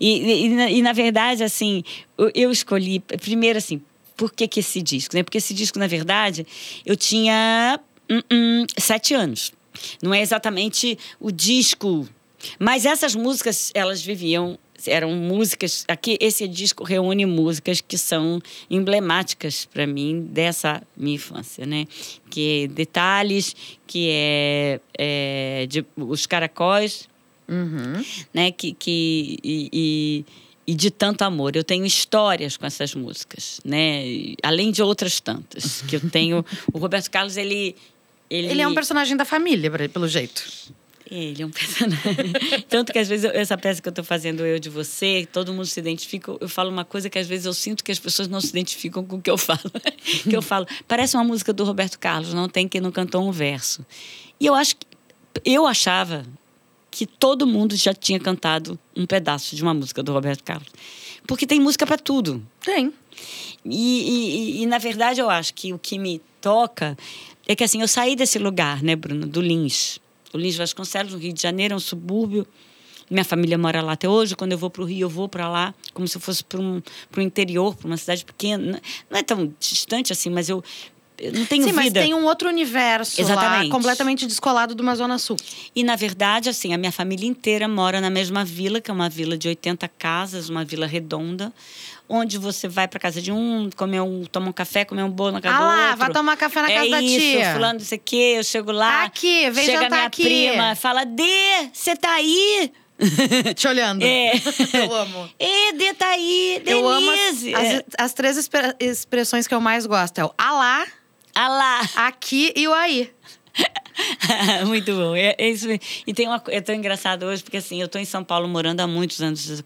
E, e, e na- e, verdade, assim, eu- eu escolhi, primeiro assim, por que, que esse disco? Né? Porque esse disco, na verdade, eu tinha hum, hum, sete anos. Não é exatamente o disco. Mas essas músicas, elas viviam eram músicas. Aqui, esse disco reúne músicas que são emblemáticas para mim dessa minha infância, né? Que é Detalhes, que é, é de, Os Caracóis, Uhum. né? Que, que, e, e, e de tanto amor. Eu tenho histórias com essas músicas, né? Além de outras tantas que eu tenho. <laughs> o Roberto Carlos, ele. Ele, Ele é um personagem da família, pelo jeito. Ele é um <laughs> personagem. Tanto que às vezes eu- essa peça que eu estou fazendo, Eu de Você, todo mundo se identifica. Eu falo uma coisa que às vezes eu sinto que as pessoas não se identificam com o que eu falo. <laughs> que eu falo, parece uma música do Roberto Carlos, não tem quem não cantou um verso. E eu acho que. Eu achava que todo mundo já tinha cantado um pedaço de uma música do Roberto Carlos. Porque tem música para tudo. Tem. E, e- e, e, na verdade, eu acho que o que me toca é que, assim, eu saí desse lugar, né, Bruno, do Lins. Lins Vasconcelos, no Rio de Janeiro, é um subúrbio. Minha família mora lá até hoje. Quando eu vou para o Rio, eu vou para lá, como se eu fosse para um, o interior, para uma cidade pequena. Não é tão distante assim, mas eu não tenho Sim, mas vida. tem um outro universo lá, Exatamente. completamente descolado de uma zona sul. E, na verdade, assim, a minha família inteira mora na mesma vila, que é uma vila de 80 casas, uma vila redonda, onde você vai para casa de um, comer um, toma um café, comer um bolo na casa Ah do lá, outro. vai tomar café na é casa da isso, tia. fulano, não sei o quê, eu chego lá. Aqui, vem chega minha aqui. prima, fala, Dê, você tá aí? Te olhando. É. <laughs> Eu amo. <laughs> Ê, Dê tá aí, Denise. Eu amo as, as, as três expre- expressões que eu mais gosto. É o alá, Ah lá. aqui e o aí. <laughs> Muito bom. É, é isso. E tem uma, é tão engraçado hoje, porque assim, eu estou em São Paulo morando há muitos anos,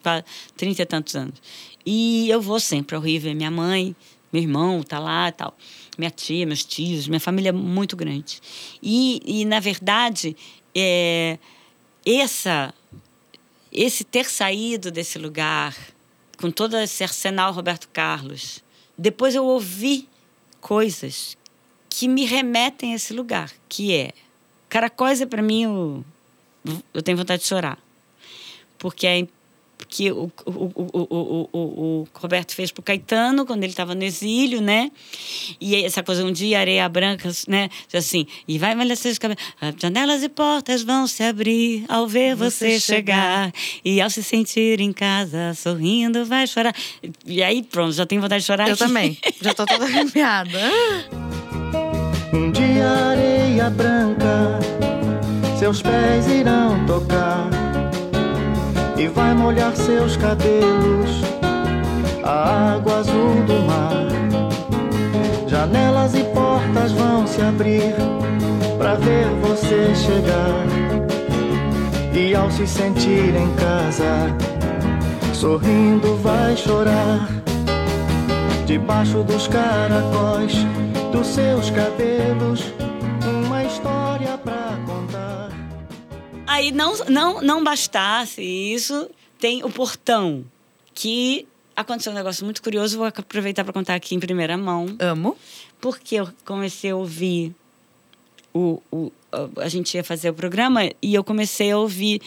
30 e tantos anos. E eu vou sempre ao Rio ver minha mãe, meu irmão tá lá e tal. Minha tia, meus tios, minha família é muito grande. E, e na verdade, é, essa, esse ter saído desse lugar, com todo esse arsenal Roberto Carlos, depois eu ouvi coisas que me remetem a esse lugar, que é Caracóis é para mim o eu tenho vontade de chorar. Porque é que o, o, o, o, o, Roberto fez pro Caetano quando ele estava no exílio, né? E essa coisa, um dia areia branca, né? Assim, e vai molhar seus cabelos. As janelas e portas vão se abrir ao ver você, Você chegar. E ao se sentir em casa, sorrindo, vai chorar. E aí, pronto, já tenho vontade de chorar. Eu aqui. também. Já tô toda <laughs> arrepiada. Areia branca seus pés irão tocar. E vai molhar seus cabelos a água azul do mar. Janelas e portas vão se abrir para ver você chegar. E ao se sentir em casa, sorrindo vai chorar. Debaixo dos caracóis dos seus cabelos, uma história pra contar. Aí não, não, não bastasse isso, tem o portão, que aconteceu um negócio muito curioso, vou aproveitar para contar aqui em primeira mão, Amo. porque eu comecei a ouvir o, o a- a gente ia fazer o programa e eu comecei a ouvir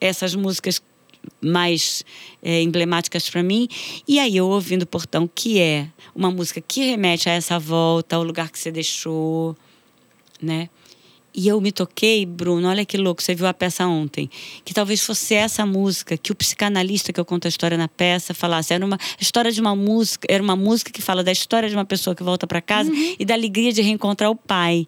essas músicas mais eh, emblemáticas para mim. E aí eu ouvindo o Portão que é uma música que remete a essa volta ao lugar que você deixou né e eu me toquei, Bruno, olha que louco, você viu a peça ontem, que talvez fosse essa música que o psicanalista que eu conto a história na peça falasse, era uma história de uma música, era uma música que fala da história de uma pessoa que volta para casa Uhum. e da alegria de reencontrar o pai.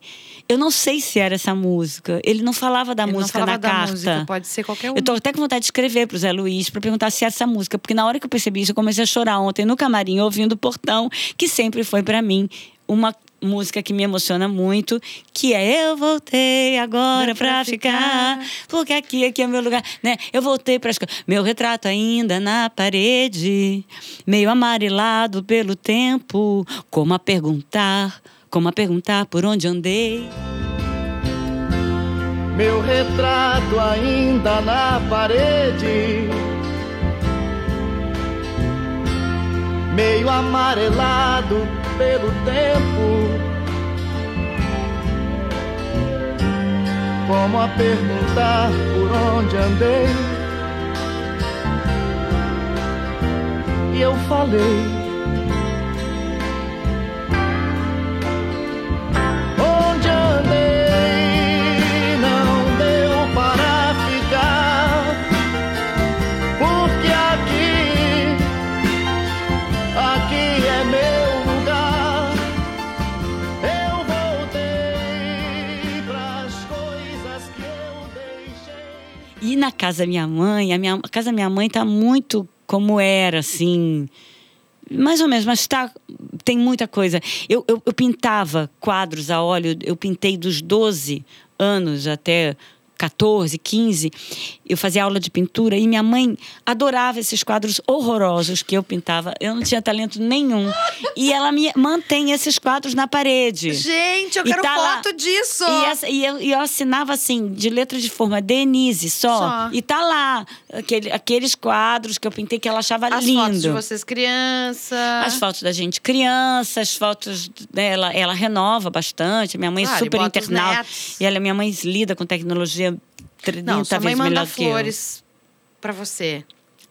Eu não sei se era essa música. Ele não falava da Ele não música falava na da carta. música, pode ser qualquer um. Eu tô até com vontade de escrever pro Zé Luiz para perguntar se era essa música, porque na hora que eu percebi isso, eu comecei a chorar ontem no camarim, ouvindo o Portão, que sempre foi para mim uma música que me emociona muito, que é Eu voltei agora pra ficar, ficar. porque aqui, aqui é meu lugar, né? Eu voltei pra escola, meu retrato ainda na parede, meio amarelado pelo tempo, como a perguntar, como a perguntar por onde andei. Meu retrato ainda na parede, meio amarelado pelo tempo. Como a perguntar por onde andei. E eu falei. Na casa da minha mãe, a, minha, a casa da minha mãe tá muito como era, assim. Mais ou menos, mas tá, tem muita coisa. Eu, eu, eu pintava quadros a óleo, eu pintei dos 12 anos até 14, 15, eu fazia aula de pintura e minha mãe adorava esses quadros horrorosos que eu pintava. Eu não tinha talento nenhum. E ela me mantém esses quadros na parede. Gente, eu E quero tá lá. foto disso! E, essa- e eu, e eu assinava assim, de letra de forma Denise só. Só. E tá lá, aquele, aqueles quadros que eu pintei que ela achava As lindo. fotos de vocês criança. As fotos da gente criança, as fotos dela, ela renova bastante. Minha mãe é Claro, e super internauta. E ela, minha mãe lida com tecnologia 30 Não, sua mãe vezes manda melhor flores pra você.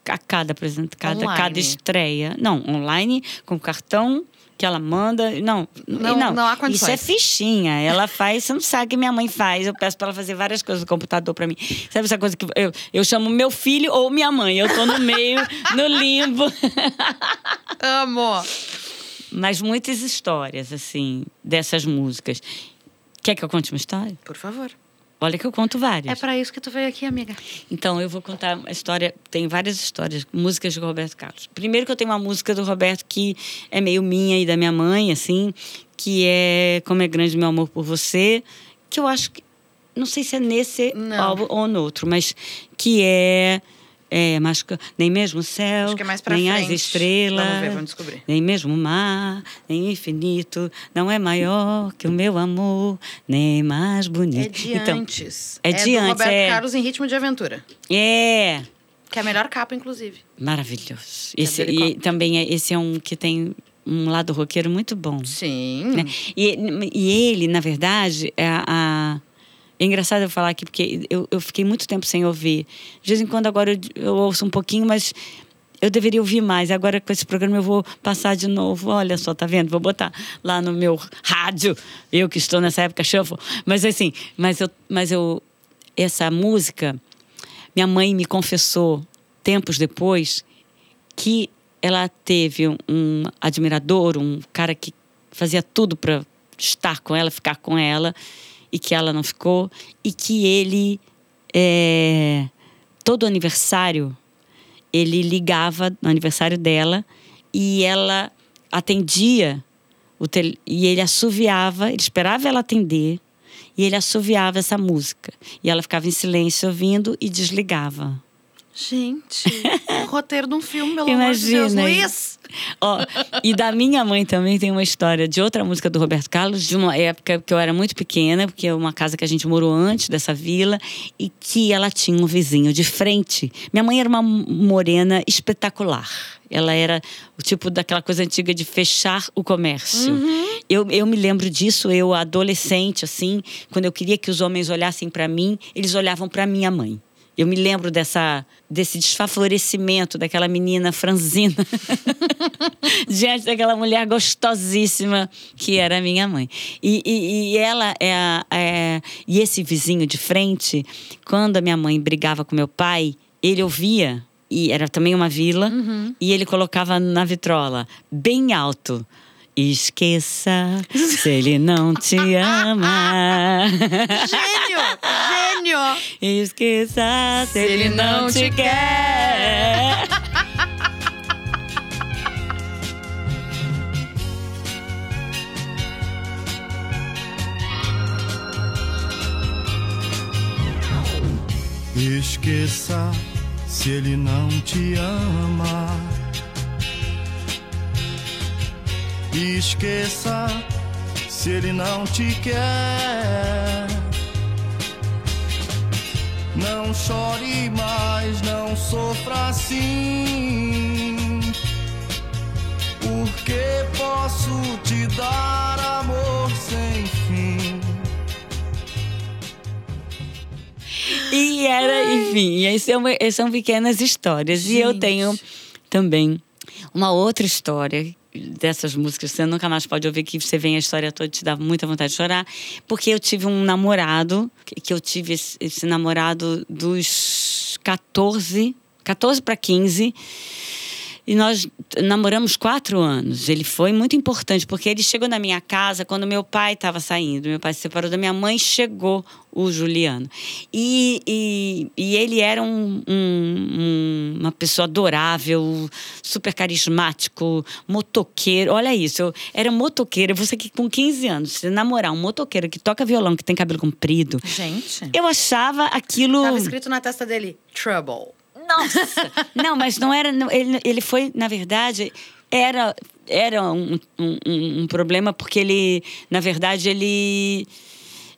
A cada apresenta, cada, Online. cada estreia. Não, online, com cartão que ela manda. Não, Não- não, não há Isso condições. é fichinha. Ela faz, você não sabe o que minha mãe faz. Eu peço pra ela fazer várias coisas no computador pra mim. Sabe essa coisa que eu, eu chamo meu filho ou minha mãe? Eu tô no meio, <laughs> no limbo. Amo! Mas muitas histórias, assim, dessas músicas. Quer que eu conte uma história? Por favor. Olha que eu conto várias. É pra isso que tu veio aqui, amiga. Então, eu vou contar uma história. Tem várias histórias, músicas de Roberto Carlos. Primeiro, que eu tenho uma música do Roberto que é meio minha e da minha mãe, assim, que é Como é Grande Meu Amor por Você, que eu acho que. Não sei se é nesse Não. álbum ou no outro, mas que é. É, mas nem mesmo o céu, é nem frente. as estrelas, Vamos ver, vamos descobrir. nem mesmo o mar, nem o infinito, não é maior que o meu amor, nem mais bonito. É de então, antes. é de do antes, Roberto é. Carlos em Ritmo de Aventura. é, Que é a melhor capa, inclusive. Maravilhoso. É Esse, e também é, esse é um que tem um lado roqueiro muito bom. Sim. né? E, e ele, na verdade, é a- é engraçado eu falar aqui, porque eu, eu fiquei muito tempo sem ouvir. De vez em quando agora eu, eu ouço um pouquinho, mas eu deveria ouvir mais. Agora com esse programa eu vou passar de novo. Olha só, tá vendo? Vou botar lá no meu rádio. Eu que estou nessa época shuffle. Mas assim, mas eu, mas eu essa música, minha mãe me confessou tempos depois que ela teve um, admirador, um cara que fazia tudo para estar com ela, ficar com ela, e que ela não ficou, e que ele, é, todo aniversário, ele ligava no aniversário dela e ela atendia o tele, e ele assoviava, ele esperava ela atender e ele assoviava essa música. E ela ficava em silêncio ouvindo e desligava. Gente, <laughs> o roteiro de um filme, pelo amor de Deus. Imagina. Luiz! Ó, e da minha mãe também tem uma história de outra música do Roberto Carlos, de uma época que eu era muito pequena, porque é uma casa que a gente morou antes dessa vila, e que ela tinha um vizinho de frente. Minha mãe era uma morena espetacular. Ela era o tipo daquela coisa antiga de fechar o comércio. Eu, eu me lembro disso, eu adolescente, assim, quando eu queria que os homens olhassem para mim, eles olhavam para minha mãe. Eu me lembro dessa, desse desfavorecimento daquela menina franzina <laughs> diante daquela mulher gostosíssima que era a minha mãe. E, e- e ela é, a- é- E esse vizinho de frente, quando a minha mãe brigava com meu pai, ele ouvia, e era também uma vila, e ele colocava na vitrola, bem alto. Esqueça se ele não te ama. Gênio! Gênio! Esqueça se ele não te quer. Esqueça se ele não te ama. Esqueça se ele não te quer. Não chore mais, não sofra assim. Porque posso te dar amor sem fim. E era, enfim, e aí são, são pequenas histórias. E eu Gente. tenho também uma outra história dessas músicas você nunca mais pode ouvir, que você vem a história toda te dá muita vontade de chorar, porque eu tive um namorado, que que eu tive esse, esse namorado dos 14, 14 para 15, E nós namoramos quatro anos. Ele foi muito importante, porque ele chegou na minha casa quando meu pai estava saindo. Meu pai se separou da minha mãe, chegou o Juliano. E, e, e ele era um, um, uma pessoa adorável, super carismático, motoqueiro. Olha isso, eu era motoqueiro. Você que com 15 anos, você namorar um motoqueiro que toca violão, que tem cabelo comprido. Gente. Eu achava aquilo. Tava escrito na testa dele, Trouble. Nossa! <laughs> não, mas não era. ele, ele foi, na verdade, era, era um, um, um- um problema porque ele, na verdade, ele,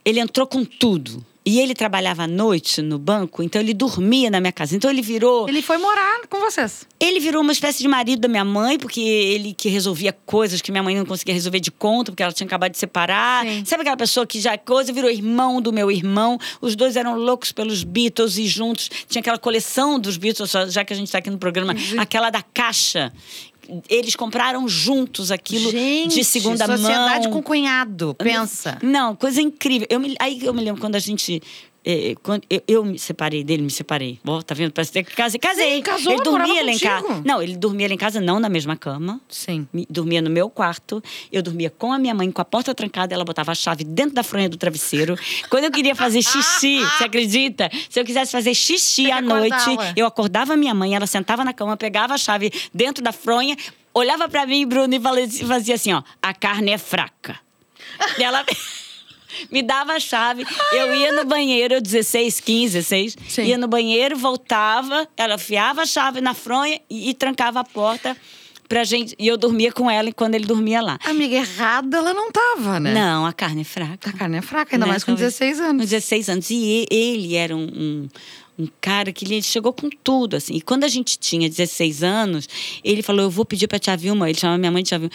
ele entrou com tudo. E ele trabalhava à noite no banco, então ele dormia na minha casa. Então ele virou. Ele foi morar com vocês. Ele virou uma espécie de marido da minha mãe, porque ele que resolvia coisas que minha mãe não conseguia resolver de conta, porque ela tinha acabado de separar. Sim. Sabe aquela pessoa que já é coisa, virou irmão do meu irmão. Os dois eram loucos pelos Beatles e juntos tinha aquela coleção dos Beatles, já que a gente está aqui no programa, aquela da caixa. Eles compraram juntos aquilo Gente, de segunda sociedade mão. com cunhado, pensa. Não, coisa incrível. Eu me- aí eu me lembro quando a gente. Eh, quando eu, eu me separei dele, me separei. Ó, tá vendo? Parece que casei. Casei. Sim, casou, ele dormia lá em casa. Não, ele dormia lá em casa, não na mesma cama. Sim. Dormia no meu quarto. Eu dormia com a minha mãe, com a porta trancada. Ela botava a chave dentro da fronha do travesseiro. Quando eu queria fazer xixi, <laughs> você acredita? Se eu quisesse fazer xixi Tem à noite, acordá-la. eu acordava a minha mãe, ela sentava na cama, pegava a chave dentro da fronha, olhava pra mim, Bruno, e fazia assim: ó, a carne é fraca. E ela. <laughs> Me dava a chave, eu ia no banheiro, eu 16, 15, 16, Sim. ia no banheiro, voltava, ela afiava a chave na fronha e, e trancava a porta pra gente. E eu dormia com ela quando ele dormia lá. Amiga, errada ela não tava, né? Não, a carne é fraca. A carne é fraca, ainda Né, mais com talvez. 16 Com anos. 16 anos. E ele era um, um, um cara que ele chegou com tudo, assim. E quando a gente tinha 16 anos, ele falou: Eu vou pedir pra tia Vilma. Ele chamava minha mãe de tia Vilma.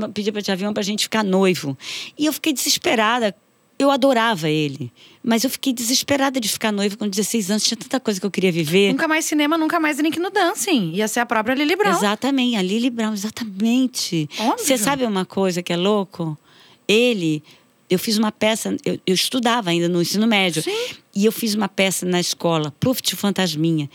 Vou pedir pra tia Vilma pra gente ficar noivo. E eu fiquei desesperada. Eu adorava ele. Mas eu fiquei desesperada de ficar noiva com 16 anos. Tinha tanta coisa que eu queria viver. Nunca mais cinema, nunca mais Drink no Dancing. Ia ser a própria Lily Brown. Exatamente, a Lily Brown, exatamente. Óbvio. Você sabe uma coisa que é louco? Ele, eu fiz uma peça, eu, eu estudava ainda no ensino médio. E eu fiz uma peça na escola, Profit Fantasminha.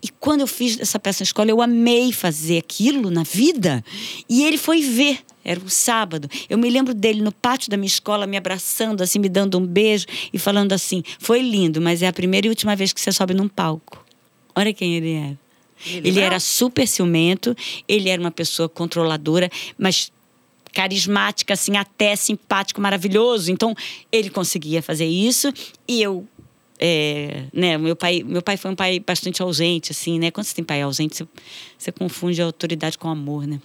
E quando eu fiz essa peça na escola, eu amei fazer aquilo na vida. E ele foi ver. Era um sábado. Eu me lembro dele no pátio da minha escola, me abraçando, assim, me dando um beijo e falando assim: Foi lindo, mas é a primeira e última vez que você sobe num palco. Olha quem ele era. Ele era super ciumento, ele era uma pessoa controladora, mas carismática, assim, até simpático, maravilhoso. Então, ele conseguia fazer isso e eu. É, né, meu pai, meu pai foi um pai bastante ausente, assim, né? Quando você tem pai ausente, você, você confunde a autoridade com amor, né?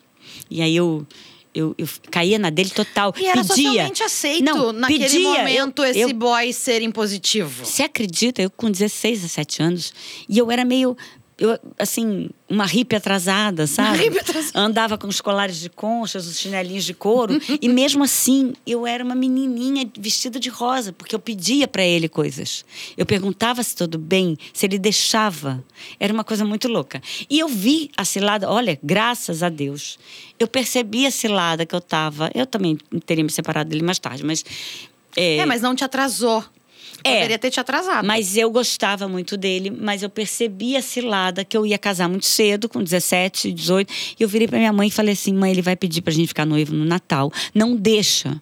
E aí eu, eu, eu caía na dele total. E era pedia. socialmente aceito Não, naquele pedia. momento Eu- esse eu- boy ser impositivo. você acredita? Eu com 16, 17 anos, e eu era meio. Eu, assim, uma hippie atrasada, sabe? hippie atrasada. Andava com os colares de conchas, os chinelinhos de couro. <laughs> e mesmo assim, eu era uma menininha vestida de rosa, porque eu pedia para ele coisas. Eu perguntava se tudo bem, se ele deixava. Era uma coisa muito louca. E eu vi a cilada, olha, graças a Deus, eu percebi a cilada que eu tava. Eu também teria me separado dele mais tarde, mas. É, mas não te atrasou. É. Poderia ter te atrasado. Mas eu gostava muito dele, mas eu percebi a cilada que eu ia casar muito cedo, com 17, 18. E eu virei pra minha mãe e falei assim: mãe, ele vai pedir pra gente ficar noivo no Natal. Não deixa.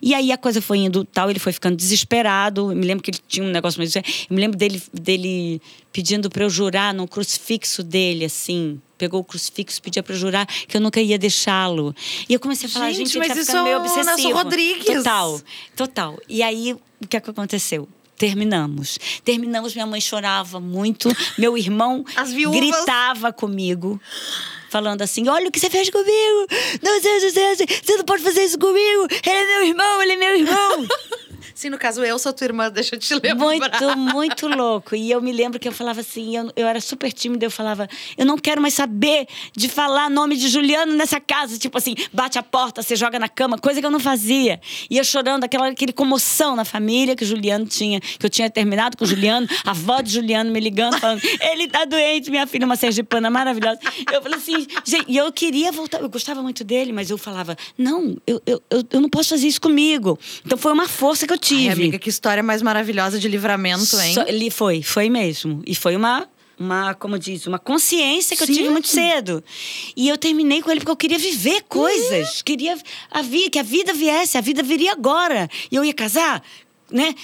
E aí a coisa foi indo tal, ele foi ficando desesperado. Eu me lembro que ele tinha um negócio mais. Eu me lembro dele, dele pedindo pra eu jurar no crucifixo dele, assim. Pegou o crucifixo, pedia pra eu jurar que eu nunca ia deixá-lo. E eu comecei a falar, Gente, gente, mas tá isso ficando meio é o Nelson obsessivo. Rodrigues. Total. Total. E aí, o que, é que aconteceu? Terminamos. Terminamos, minha mãe chorava muito. Meu irmão <laughs> gritava comigo. Falando assim: olha o que você fez comigo! Não, você, você, você não pode fazer isso comigo! Ele é meu irmão, ele é meu irmão! <laughs> Sim, no caso, eu sou tua irmã, <laughs> deixa eu te lembrar. Muito, muito louco. E eu me lembro que eu falava assim, eu, eu era super tímida, eu falava, eu não quero mais saber de falar nome de Juliano nessa casa. Tipo assim, bate a porta, você joga na cama, coisa que eu não fazia. E eu chorando, aquela aquele comoção na família que o Juliano tinha, que eu tinha terminado com o Juliano, a avó de Juliano me ligando, falando, ele tá doente, minha filha, uma sergipana maravilhosa. Eu falei assim, gente, e eu queria voltar, eu gostava muito dele, mas eu falava, não, eu, eu, eu, eu não posso fazer isso comigo. Então foi uma força que eu tive. Ai, amiga, que história mais maravilhosa de livramento, hein? Ele foi, foi mesmo. E foi uma, uma, como diz, uma consciência que eu Sim. tive muito cedo. E eu terminei com ele porque eu queria viver coisas, queria a vida, que a vida viesse, a vida viria agora. E eu ia casar, né?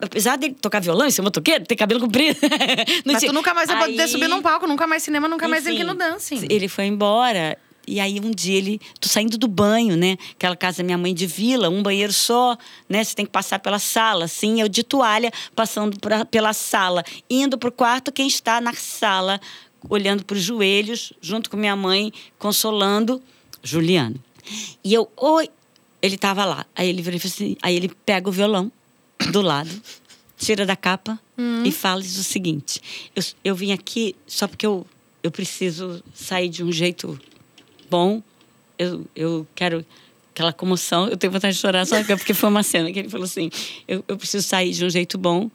Apesar dele tocar violão, ser motoqueiro, ter cabelo comprido. <laughs> não Mas tinha- tu nunca mais vai poder subir num palco, nunca mais cinema, nunca mais enfim, ir no dancing. Ele foi embora. E aí um dia ele, tô saindo do banho, né? Aquela casa da minha mãe de vila, um banheiro só, né? Você tem que passar pela sala, assim, eu de toalha, passando pra- pela sala, indo pro quarto, quem está na sala, olhando para os joelhos, junto com minha mãe, consolando Juliano. E eu, oi, ele tava lá. Aí ele virou assim, aí ele pega o violão do lado, tira da capa e fala o seguinte: eu, eu vim aqui só porque eu, eu preciso sair de um jeito bom. Eu, eu quero aquela comoção. Eu tenho vontade de chorar só porque foi uma cena que ele falou assim: eu, eu preciso sair de um jeito bom.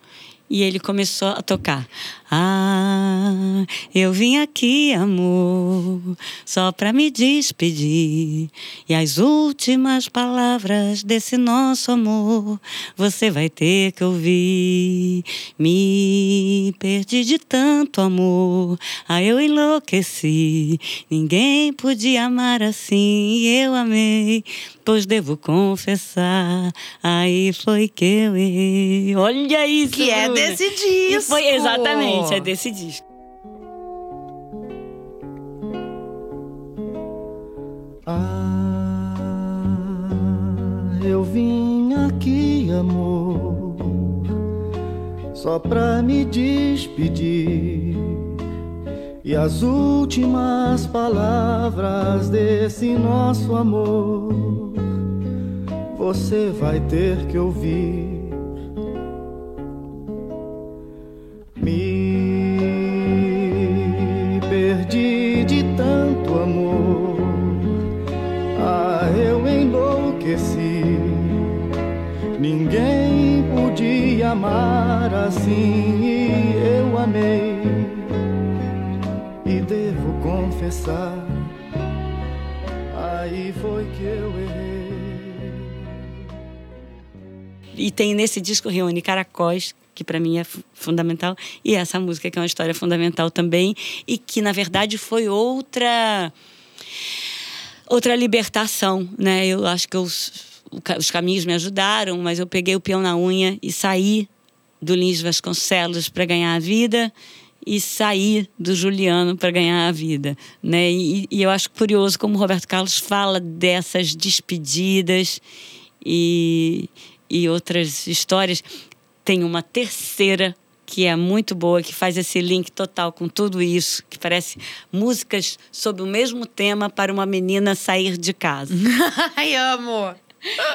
E ele começou a tocar. Ah, eu vim aqui, amor, só pra me despedir. E as últimas palavras desse nosso amor você vai ter que ouvir. Me perdi de tanto amor, ah, eu enlouqueci. Ninguém podia amar assim, e eu amei. Pois devo confessar, aí foi que eu errei. Olha isso, Que é Bruna. desse E disco. foi exatamente, é desse disco. Ah, eu vim aqui, amor, só pra me despedir. E as últimas palavras desse nosso amor você vai ter que ouvir. Me perdi de tanto amor. Ah, eu enlouqueci. Ninguém podia amar assim e eu amei. E devo confessar, aí foi que eu errei. E tem nesse disco reúne Caracóis, que para mim é fu- fundamental, e essa música que é uma história fundamental também, e que na verdade foi outra outra libertação, né? Eu acho que os, os caminhos me ajudaram, mas eu peguei o peão na unha e saí do Lins Vasconcelos para ganhar a vida e saí do Juliano para ganhar a vida, né? E, e eu acho curioso como o Roberto Carlos fala dessas despedidas e, e outras histórias. Tem uma terceira que é muito boa, que faz esse link total com tudo isso, que parece músicas sobre o mesmo tema para uma menina sair de casa <laughs> Ai, amo.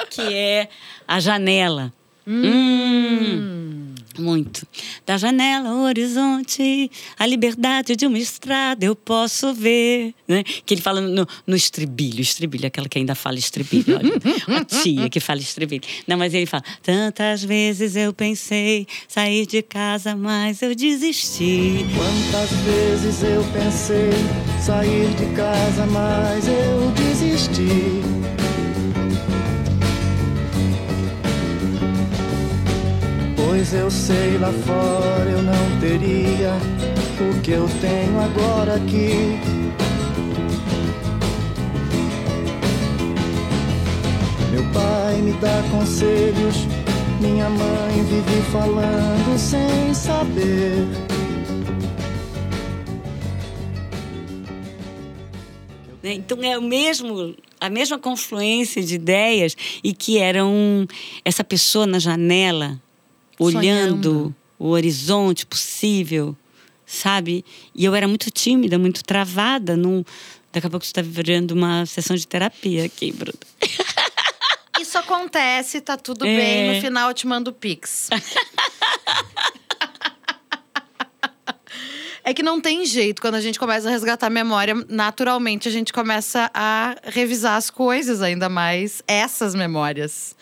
que é a janela. Hum. Muito. Da janela ao horizonte, a liberdade de uma estrada eu posso ver. Né? Que ele fala no, no estribilho. Estribilho, aquela que ainda fala estribilho. Olha, uma tia que fala estribilho. Não, mas ele fala: Tantas vezes eu pensei sair de casa, mas eu desisti. Quantas vezes eu pensei sair de casa, mas eu desisti. Pois eu sei lá fora eu não teria o que eu tenho agora aqui. Meu pai me dá conselhos, minha mãe vive falando sem saber. Então é o mesmo a mesma confluência de ideias e que eram essa pessoa na janela olhando Sonhando. o horizonte possível, sabe? E eu era muito tímida, muito travada, num daqui a pouco está virando uma sessão de terapia aqui, Bruno. Isso acontece, tá tudo É. bem. No final eu te mando o Pix. <laughs> É que não tem jeito, quando a gente começa a resgatar a memória, naturalmente a gente começa a revisar as coisas, ainda mais essas memórias.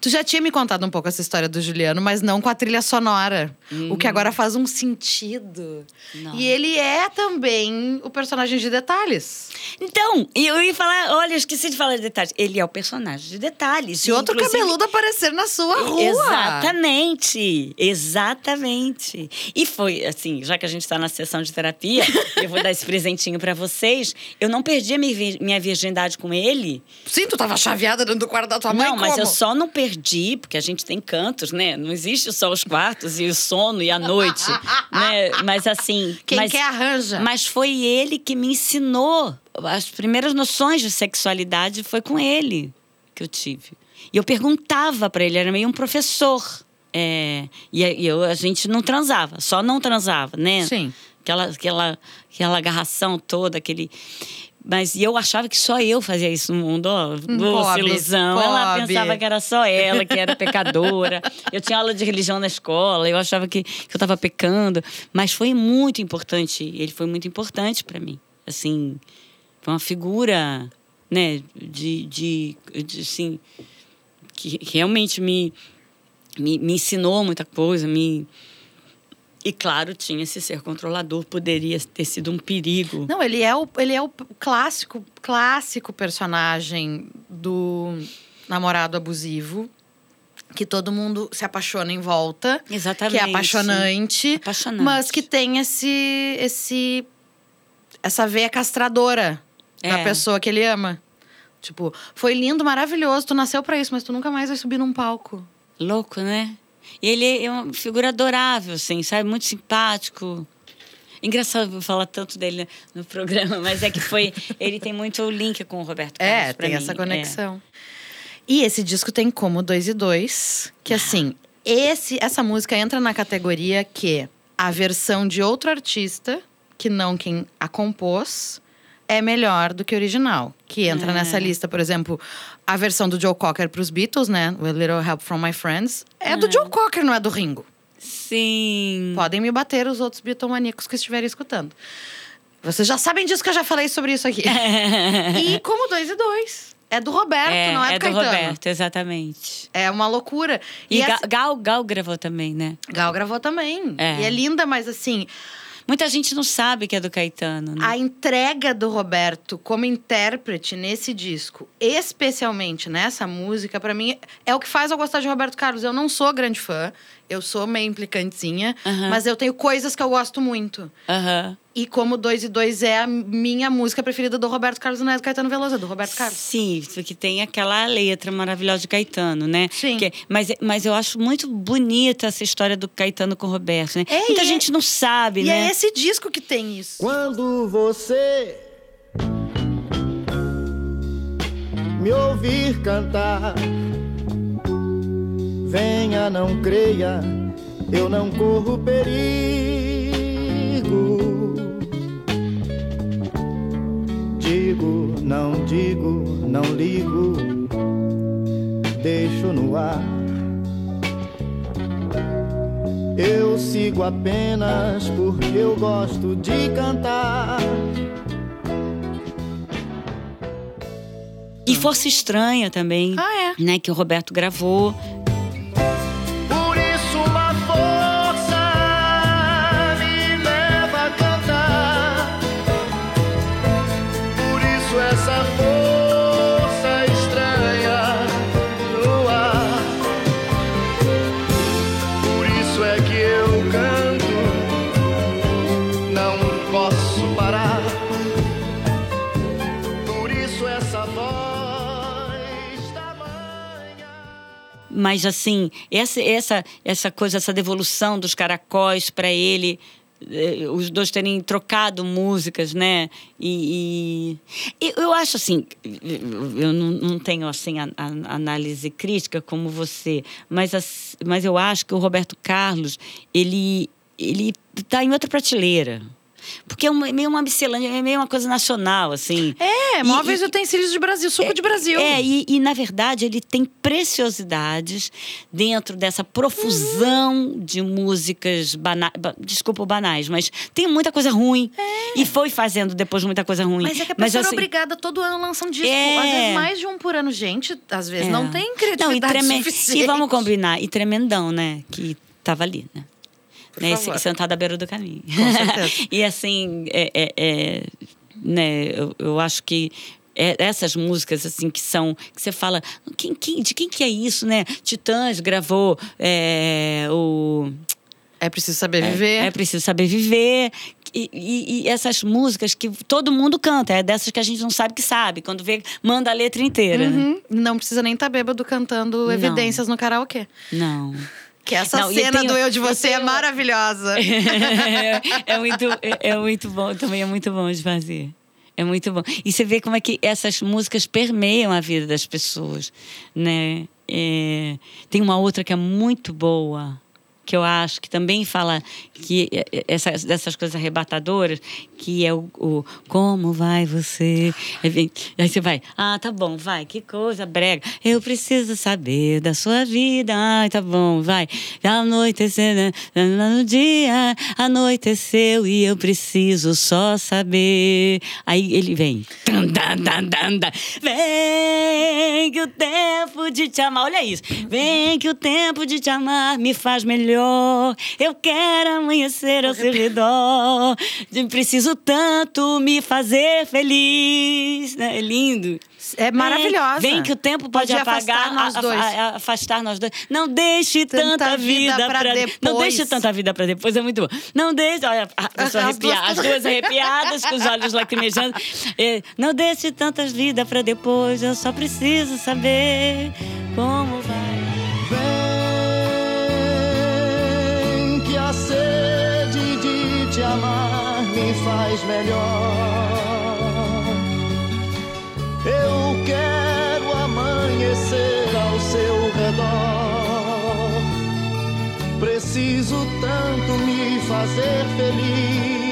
Tu já tinha me contado um pouco essa história do Juliano, mas não com a trilha sonora. O que agora faz um sentido. Nossa. E ele é também o personagem de detalhes. Então, e eu ia falar, olha, esqueci de falar de detalhes. Ele é o personagem de detalhes. Se outro Inclusive- cabeludo aparecer na sua rua. Exatamente, exatamente. E foi assim, já que a gente está na sessão sessão de terapia, <laughs> eu vou dar esse presentinho pra vocês. Eu não perdi a minha vir- minha virgindade com ele. Sim, tu tava chaveada dentro do quarto da tua mãe, não, mas como? eu só não perdi, porque a gente tem cantos, né? Não existe só os quartos e o sono e a noite, <laughs> né? Mas assim, Quem mas, quer arranja. mas foi ele que me ensinou. As primeiras noções de sexualidade foi com ele que eu tive. E eu perguntava pra ele, era meio um professor. É, e e eu, a gente não transava, só não transava, né? Sim. Aquela, aquela, aquela agarração toda, aquele. Mas eu achava que só eu fazia isso no mundo, ó. Nossa, Pobre, ilusão. Ela pobre. pensava que era só ela, que era pecadora. <laughs> eu tinha aula de religião na escola, eu achava que, que eu estava pecando. Mas foi muito importante, ele foi muito importante para mim. Assim, foi uma figura, né, de, de, de assim, que realmente me, me, me ensinou muita coisa, me. E claro, tinha esse ser controlador, poderia ter sido um perigo. Não, ele é o, ele é o clássico, clássico personagem do namorado abusivo. Que todo mundo se apaixona em volta. Exatamente. Que é apaixonante. Apaixonante. Mas que tem esse. esse essa veia castradora da É. pessoa que ele ama. Tipo, foi lindo, maravilhoso, tu nasceu pra isso, mas tu nunca mais vai subir num palco. Louco, né? E ele é uma figura adorável, assim, sabe? Muito simpático. Engraçado falar tanto dele no programa, <laughs> mas é que foi. ele tem muito link com o Roberto Carlos. É, tem mim. essa conexão. E esse disco tem como dois e dois, que assim, esse, essa música entra na categoria que a versão de outro artista, que não quem a compôs, é melhor do que o original. Que entra É. nessa lista, por exemplo, a versão do Joe Cocker pros Beatles, né? With Little Help From My Friends, é do Joe Cocker, não é do Ringo. É. Sim. Podem me bater os outros bitomaníacos que estiverem escutando. Vocês já sabem disso que eu já falei sobre isso aqui. <laughs> e como dois e dois. É do Roberto, É, não é, é do do Caetano. Roberto, exatamente. É uma loucura. E, essa- Gal, Gal, Gal gravou também, né? Gal gravou também. É. E é linda, mas assim, Muita gente não sabe que é do Caetano, né? a entrega do Roberto como intérprete nesse disco, especialmente nessa música, pra mim é o que faz eu gostar de Roberto Carlos. Eu não sou grande fã, eu sou meio implicantezinha, mas eu tenho coisas que eu gosto muito. E como Dois e Dois é a minha música preferida do Roberto Carlos, não é do Caetano Veloso, é do Roberto Carlos. Sim, porque tem aquela letra maravilhosa de Caetano, né? Sim. Que- mas, mas eu acho muito bonita essa história do Caetano com o Roberto, né? É, Muita e é- gente não sabe, E né? é esse disco que tem isso. Quando você me ouvir cantar, venha, não creia, eu não corro perigo. Digo, não digo, não ligo, deixo no ar. Eu sigo apenas porque eu gosto de cantar. E Força Estranha também, Ah, é. né? Que o Roberto gravou. Mas assim, essa, essa, essa coisa, essa devolução dos caracóis para ele, eh, os dois terem trocado músicas, né? E, e- eu acho assim, eu não, não tenho assim a, a- análise crítica como você, mas, as- mas eu acho que o Roberto Carlos ele ele está em outra prateleira. Porque é uma- meio uma miscelânea, é meio uma coisa nacional, assim. É, móveis e- e utensílios de Brasil, suco de Brasil. É, e, e, na verdade ele tem preciosidades dentro dessa profusão de músicas banais. Desculpa, banais, mas tem muita coisa ruim. E foi fazendo depois muita coisa ruim. Mas é que a pessoa assim, é obrigada todo ano lançar um disco. É. Às vezes mais de um por ano. Gente, às vezes é. não tem Não, e, suficiente. e vamos combinar, e tremendão, né? Que tava ali, né? Né? favor. Sentado à beira do caminho. Com certeza. <laughs> e assim, é, é- é, né, eu, eu acho que é- essas músicas assim que são que você fala quem, quem- de quem que é isso né Titãs gravou é, o É preciso saber viver. é preciso saber viver E, e- e essas músicas que todo mundo canta, é dessas que a gente não sabe que sabe. Quando vê, manda a letra inteira. né? Uhum. Não precisa nem estar bêbado cantando evidências no karaokê. Não. Que essa Não, eu cena tenho- do Eu de eu Você é tenho- maravilhosa. <laughs> é, muito, é, é muito bom, também é muito bom de fazer. É muito bom. E você vê como é que essas músicas permeiam a vida das pessoas, né? É, tem uma outra que é muito boa, que eu acho que também fala que é, é, essas, dessas coisas arrebatadoras, que é o, o Como vai você? Aí, aí você vai, ah, tá bom, vai, que coisa brega. Eu preciso saber da sua vida. Ai, tá bom, vai. Anoiteceu, né? no dia, anoiteceu e eu preciso só saber. Aí ele vem. Vem que o tempo de te amar, olha isso. Vem que o tempo de te amar me faz melhor. Eu quero amanhecer ao seu redor. Preciso tanto me fazer feliz. né? É lindo. É maravilhosa. Vem que o tempo pode, Pode apagar, afastar nós a- dois. a- afastar nós dois. Não deixe Tanta tanta, vida pra depois. Não deixe tanta vida pra depois, é muito bom. Não deixe, olha, a pessoa As duas- arrepia- as duas arrepiadas, com os olhos lacrimejando. É, não deixe tantas vidas pra depois, eu só preciso saber como vai. Te amar me faz melhor. Eu quero amanhecer ao seu redor. Preciso tanto me fazer feliz.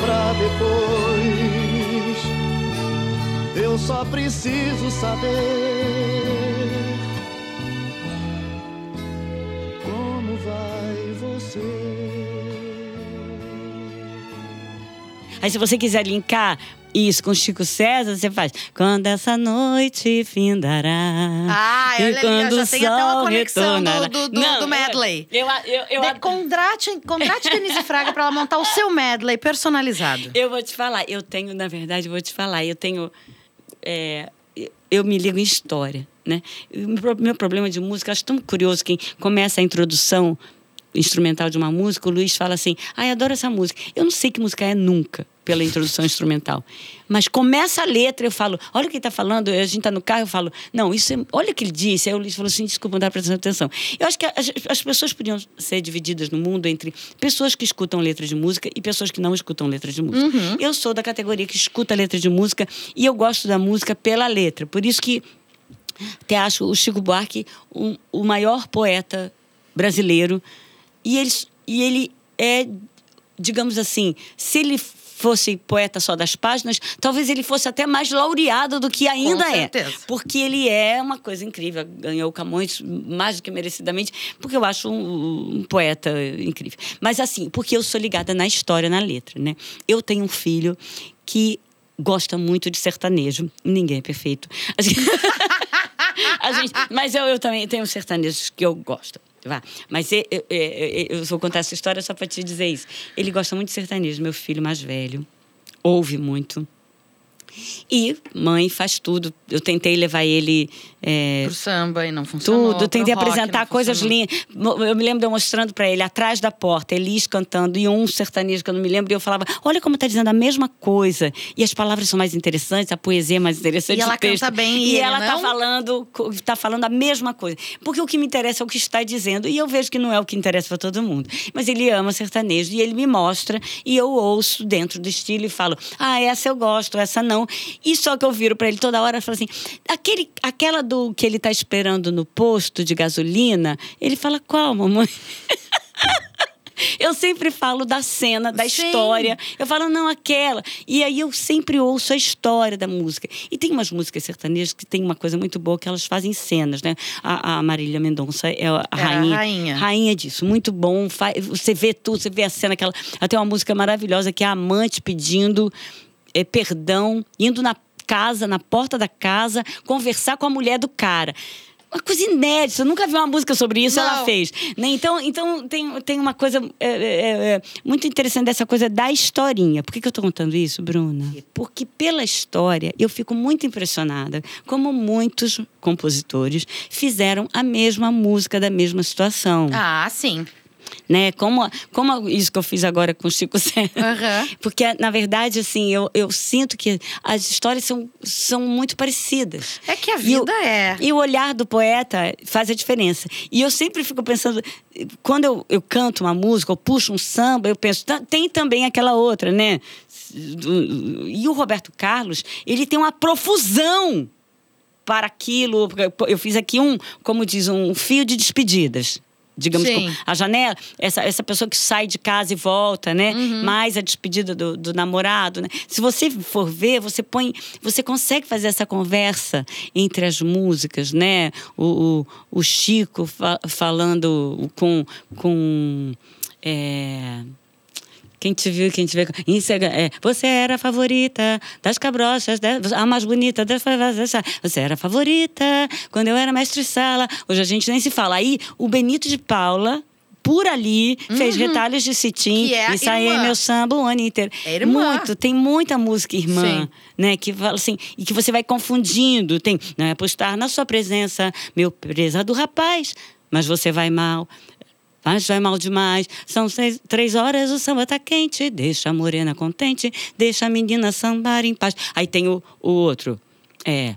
Pra depois. Eu só preciso saber como vai você. Aí, se você quiser linkar isso com Chico César, você faz. Quando essa noite findará. Ah, e olha ali, quando já o tem até uma conexão do- do- do- Não, do medley. Eu, eu, eu, eu, De- contrate, contrate <laughs> Denise Fraga pra ela montar o seu medley personalizado. Eu vou te falar, eu tenho, na verdade, eu vou te falar, eu tenho. é, eu me ligo em história, né? O meu- problema de música, eu acho tão curioso quem começa a introdução instrumental de uma música, o Luiz fala assim: ai, adoro essa música. Eu não sei que música é nunca pela introdução instrumental. Mas começa a letra, eu falo, olha o que ele está falando, a gente está no carro, eu falo, não, isso é, olha o que ele disse. Aí o Luiz falou assim, desculpa, não dá prestando atenção. Eu acho que as, as pessoas podiam ser divididas no mundo entre pessoas que escutam letras de música e pessoas que não escutam letras de música. Eu sou da categoria que escuta letra de música e eu gosto da música pela letra. Por isso que até acho o Chico Buarque um- o maior poeta brasileiro. E ele, e ele é, digamos assim, se ele fosse poeta só das páginas, talvez ele fosse até mais laureado do que ainda é. certeza. Porque ele é uma coisa incrível. Ganhou o Camões mais do que merecidamente, porque eu acho um, um poeta incrível. Mas assim, porque eu sou ligada na história, na letra, né? Eu tenho um filho que gosta muito de sertanejo. Ninguém é perfeito. <laughs> A gente- mas eu, eu também tenho sertanejos que eu gosto. Vá. Mas eu, eu, vou contar essa história só para te dizer isso. Ele gosta muito de sertanejo, meu filho mais velho. Ouve muito. E mãe faz tudo. Eu tentei levar ele. é, Pro samba e não funcionou. tudo, tentei rock, apresentar coisas lindas. Eu me lembro de eu mostrando para ele, atrás da porta, Elis cantando e um sertanejo que eu não me lembro, e eu falava: Olha como tá dizendo a mesma coisa. E as palavras são mais interessantes, a poesia é mais interessante. E ela texto. canta bem, e E, ela tá não? falando, co- tá falando a mesma coisa. Porque o que me interessa é o que está dizendo. E eu vejo que não é o que interessa para todo mundo. Mas ele ama sertanejo e ele me mostra, e eu ouço dentro do estilo e falo: Ah, essa eu gosto, essa não. E só que eu viro para ele toda hora e falo assim: aquele, aquela do que ele tá esperando no posto de gasolina, ele fala: Qual, mamãe? <laughs> Eu sempre falo da cena, da Sim. história. Eu falo, não, aquela. E aí eu sempre ouço a história da música. E tem umas músicas sertanejas que tem uma coisa muito boa, que elas fazem cenas, né? A, a Marília Mendonça é a É a rainha. rainha. Rainha disso. Muito bom. Você vê tudo, você vê a cena. Aquela... Até uma música maravilhosa que é a amante pedindo eh, perdão, indo na casa, na porta da casa, conversar com a mulher do cara. uma coisa inédita. Eu nunca vi uma música sobre isso, ela Não. fez. Né? Então, então tem, tem uma coisa é, é, é, muito interessante dessa coisa da historinha. Por que, que eu estou contando isso, Bruna? Porque pela história eu fico muito impressionada como muitos compositores fizeram a mesma música da mesma situação. Ah, sim. Né? Como, como isso que eu fiz agora com o Chico César. Aham. <laughs> Porque, na verdade, assim, eu, eu sinto que as histórias são, são muito parecidas. É que a E o- vida é. E o olhar do poeta faz a diferença. E eu sempre fico pensando, quando eu, eu canto uma música, ou puxo um samba, eu penso, "Tá- tem também aquela outra, né? E o Roberto Carlos, ele tem uma profusão para aquilo. Eu fiz aqui um, como diz, um fio de despedidas. Digamos, a janela, essa, essa pessoa que sai de casa e volta, né? Mais a despedida do, do namorado, né? Se você for ver, você põe, você consegue fazer essa conversa entre as músicas, né? O, o, o Chico fa- falando com, com é, quem te viu, quem te vê. Isso é, você era a favorita das cabrochas, a mais bonita das. Você era a favorita quando eu era mestre sala. Hoje a gente nem se fala. Aí o Benito de Paula. Por ali, fez retalhos de cetim. Uhum. É a Isso aí é irmã. meu samba o ano inteiro. É irmã. Muito, tem muita música irmã, Sim. né? Que fala assim, e que você vai confundindo. Tem, não é postar na sua presença, meu presa do rapaz, mas você vai mal. Mas vai mal demais. São seis, três horas, o samba tá quente. Deixa a morena contente, deixa a menina sambar em paz. Aí tem o, o outro. É.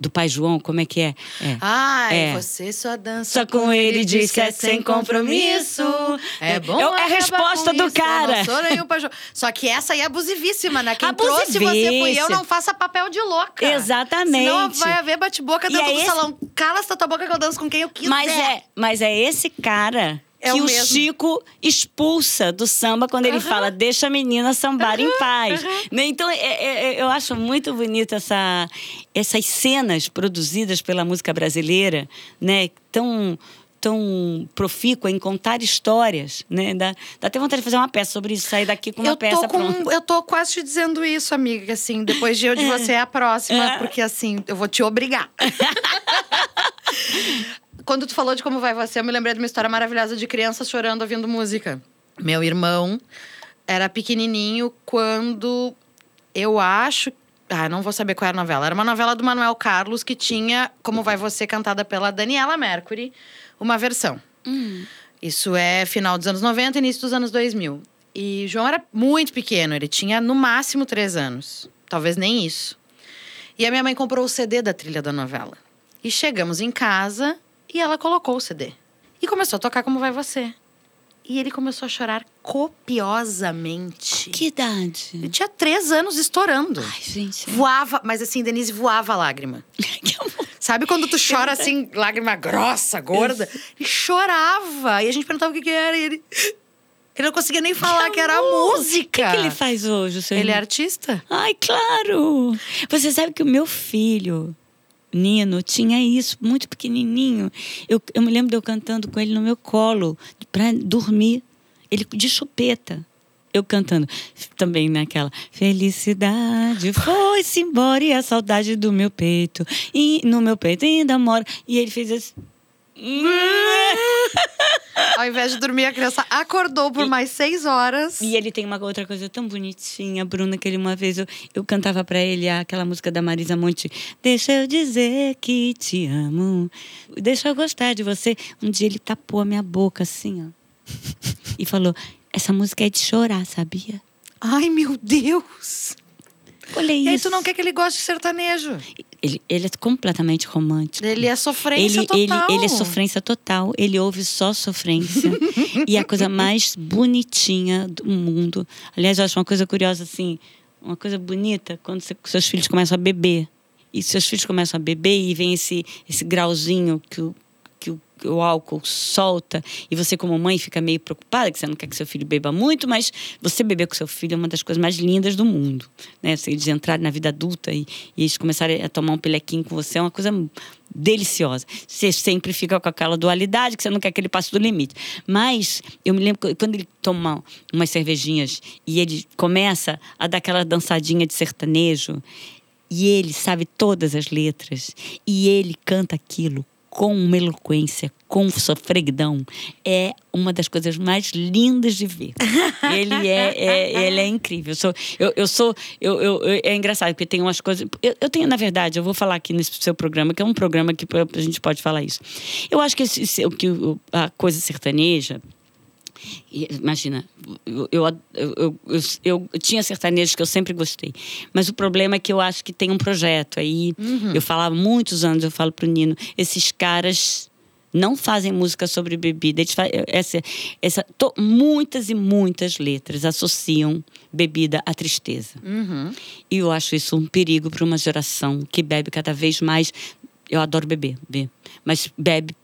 Do pai João, como é que é? é. Ai, É. você só dança Só com ele diz que é sem compromisso. É bom É- é a resposta do isso, cara. eu Não sou nenhum pajo- Só que essa aí é abusivíssima, né? Quem trouxe você fui eu, não faça papel de louca. Exatamente. Senão vai haver bate-boca dentro é do esse- salão. Cala essa tua boca que eu danço com quem eu quiser. Mas é, mas é esse cara É que o o. Chico expulsa do samba quando ele fala deixa a menina sambar em paz. Né? Então, é- é- é- eu acho muito bonito essa, essas cenas produzidas pela música brasileira, né? Tão tão profícua em contar histórias, né? Dá, dá até vontade de fazer uma peça sobre isso, sair daqui com uma eu peça com, pronta. Eu tô quase te dizendo isso, amiga, que, assim, depois de eu de você é a próxima, porque assim, eu vou te obrigar. <laughs> Quando tu falou de como vai você, eu me lembrei de uma história maravilhosa de criança chorando ouvindo música. Meu irmão era pequenininho quando eu acho. Ah, não vou saber qual era a novela. Era uma novela do Manuel Carlos que tinha Como Vai Você, cantada pela Daniela Mercury, uma versão. Isso é final dos anos 90, início dos anos 2000. E João era muito pequeno, ele tinha no máximo três anos. Talvez nem isso. E a minha mãe comprou o CD da trilha da novela. E chegamos em casa e ela colocou o CD. E começou a tocar Como Vai Você. E ele começou a chorar copiosamente. Que idade? Ele tinha três anos estourando. Ai, gente. Voava, mas assim, Denise, voava a lágrima. <laughs> Que amor. Sabe quando tu chora assim, lágrima grossa, gorda? Ele chorava. E a gente perguntava o que, que era. E ele. Ele não conseguia nem falar que, era a amor. música. O que, que ele faz hoje, seu Ele é irmão? artista? Ai, claro! Você sabe que o meu filho, Nino, tinha isso, muito pequenininho. Eu, eu me lembro de eu cantando com ele no meu colo, para dormir. Ele de chupeta. Eu cantando também naquela felicidade foi-se embora e a saudade do meu peito e no meu peito ainda mora e ele fez assim Ao invés de dormir, a criança acordou por mais seis horas. E ele tem uma outra coisa tão bonitinha, Bruna, que ele uma vez eu, eu cantava pra ele aquela música da Marisa Monte. Deixa eu dizer que te amo. Deixa eu gostar de você. Um dia ele tapou a minha boca assim, ó. E falou: Essa música é de chorar, sabia? Ai, meu Deus! Olhei E aí, isso. tu não quer que ele goste de sertanejo? Ele, ele é completamente romântico. Ele é sofrência Ele, total. ele, ele é sofrência total. Ele ouve só sofrência. e é a coisa mais bonitinha do mundo. Aliás, eu acho uma coisa curiosa, assim, uma coisa bonita, quando você- seus filhos começam a beber. E seus filhos começam a beber e vem esse, esse grauzinho que o, o, álcool solta. E você, como mãe, fica meio preocupada, que você não quer que seu filho beba muito, mas você beber com seu filho é uma das coisas mais lindas do mundo. Né? Se eles entrarem na vida adulta e, e eles começarem a tomar um pelequinho com você, é uma coisa deliciosa. Você sempre fica com aquela dualidade que você não quer que ele passe do limite. Mas eu me lembro quando ele toma umas cervejinhas e ele começa a dar aquela dançadinha de sertanejo e ele sabe todas as letras e ele canta aquilo com uma eloquência, com sofreguidão, é uma das coisas mais lindas de ver. ele é, é, ele é incrível. Eu sou, eu, eu sou, eu, eu, é engraçado porque tem umas coisas. Eu, eu tenho, na verdade, eu vou falar aqui nesse seu programa, que é um programa que a gente pode falar isso. Eu acho que, esse, que a coisa sertaneja Imagina, eu, eu, eu, tinha sertanejos que eu sempre gostei. Mas o problema é que eu acho que tem um projeto aí. Eu falava muitos anos, eu falo pro Nino, esses caras não fazem música sobre bebida. Eles fa- essa, essa, to- muitas e muitas letras associam bebida à tristeza. E eu acho isso um perigo para uma geração que bebe cada vez mais. Eu adoro beber, beber, mas bebe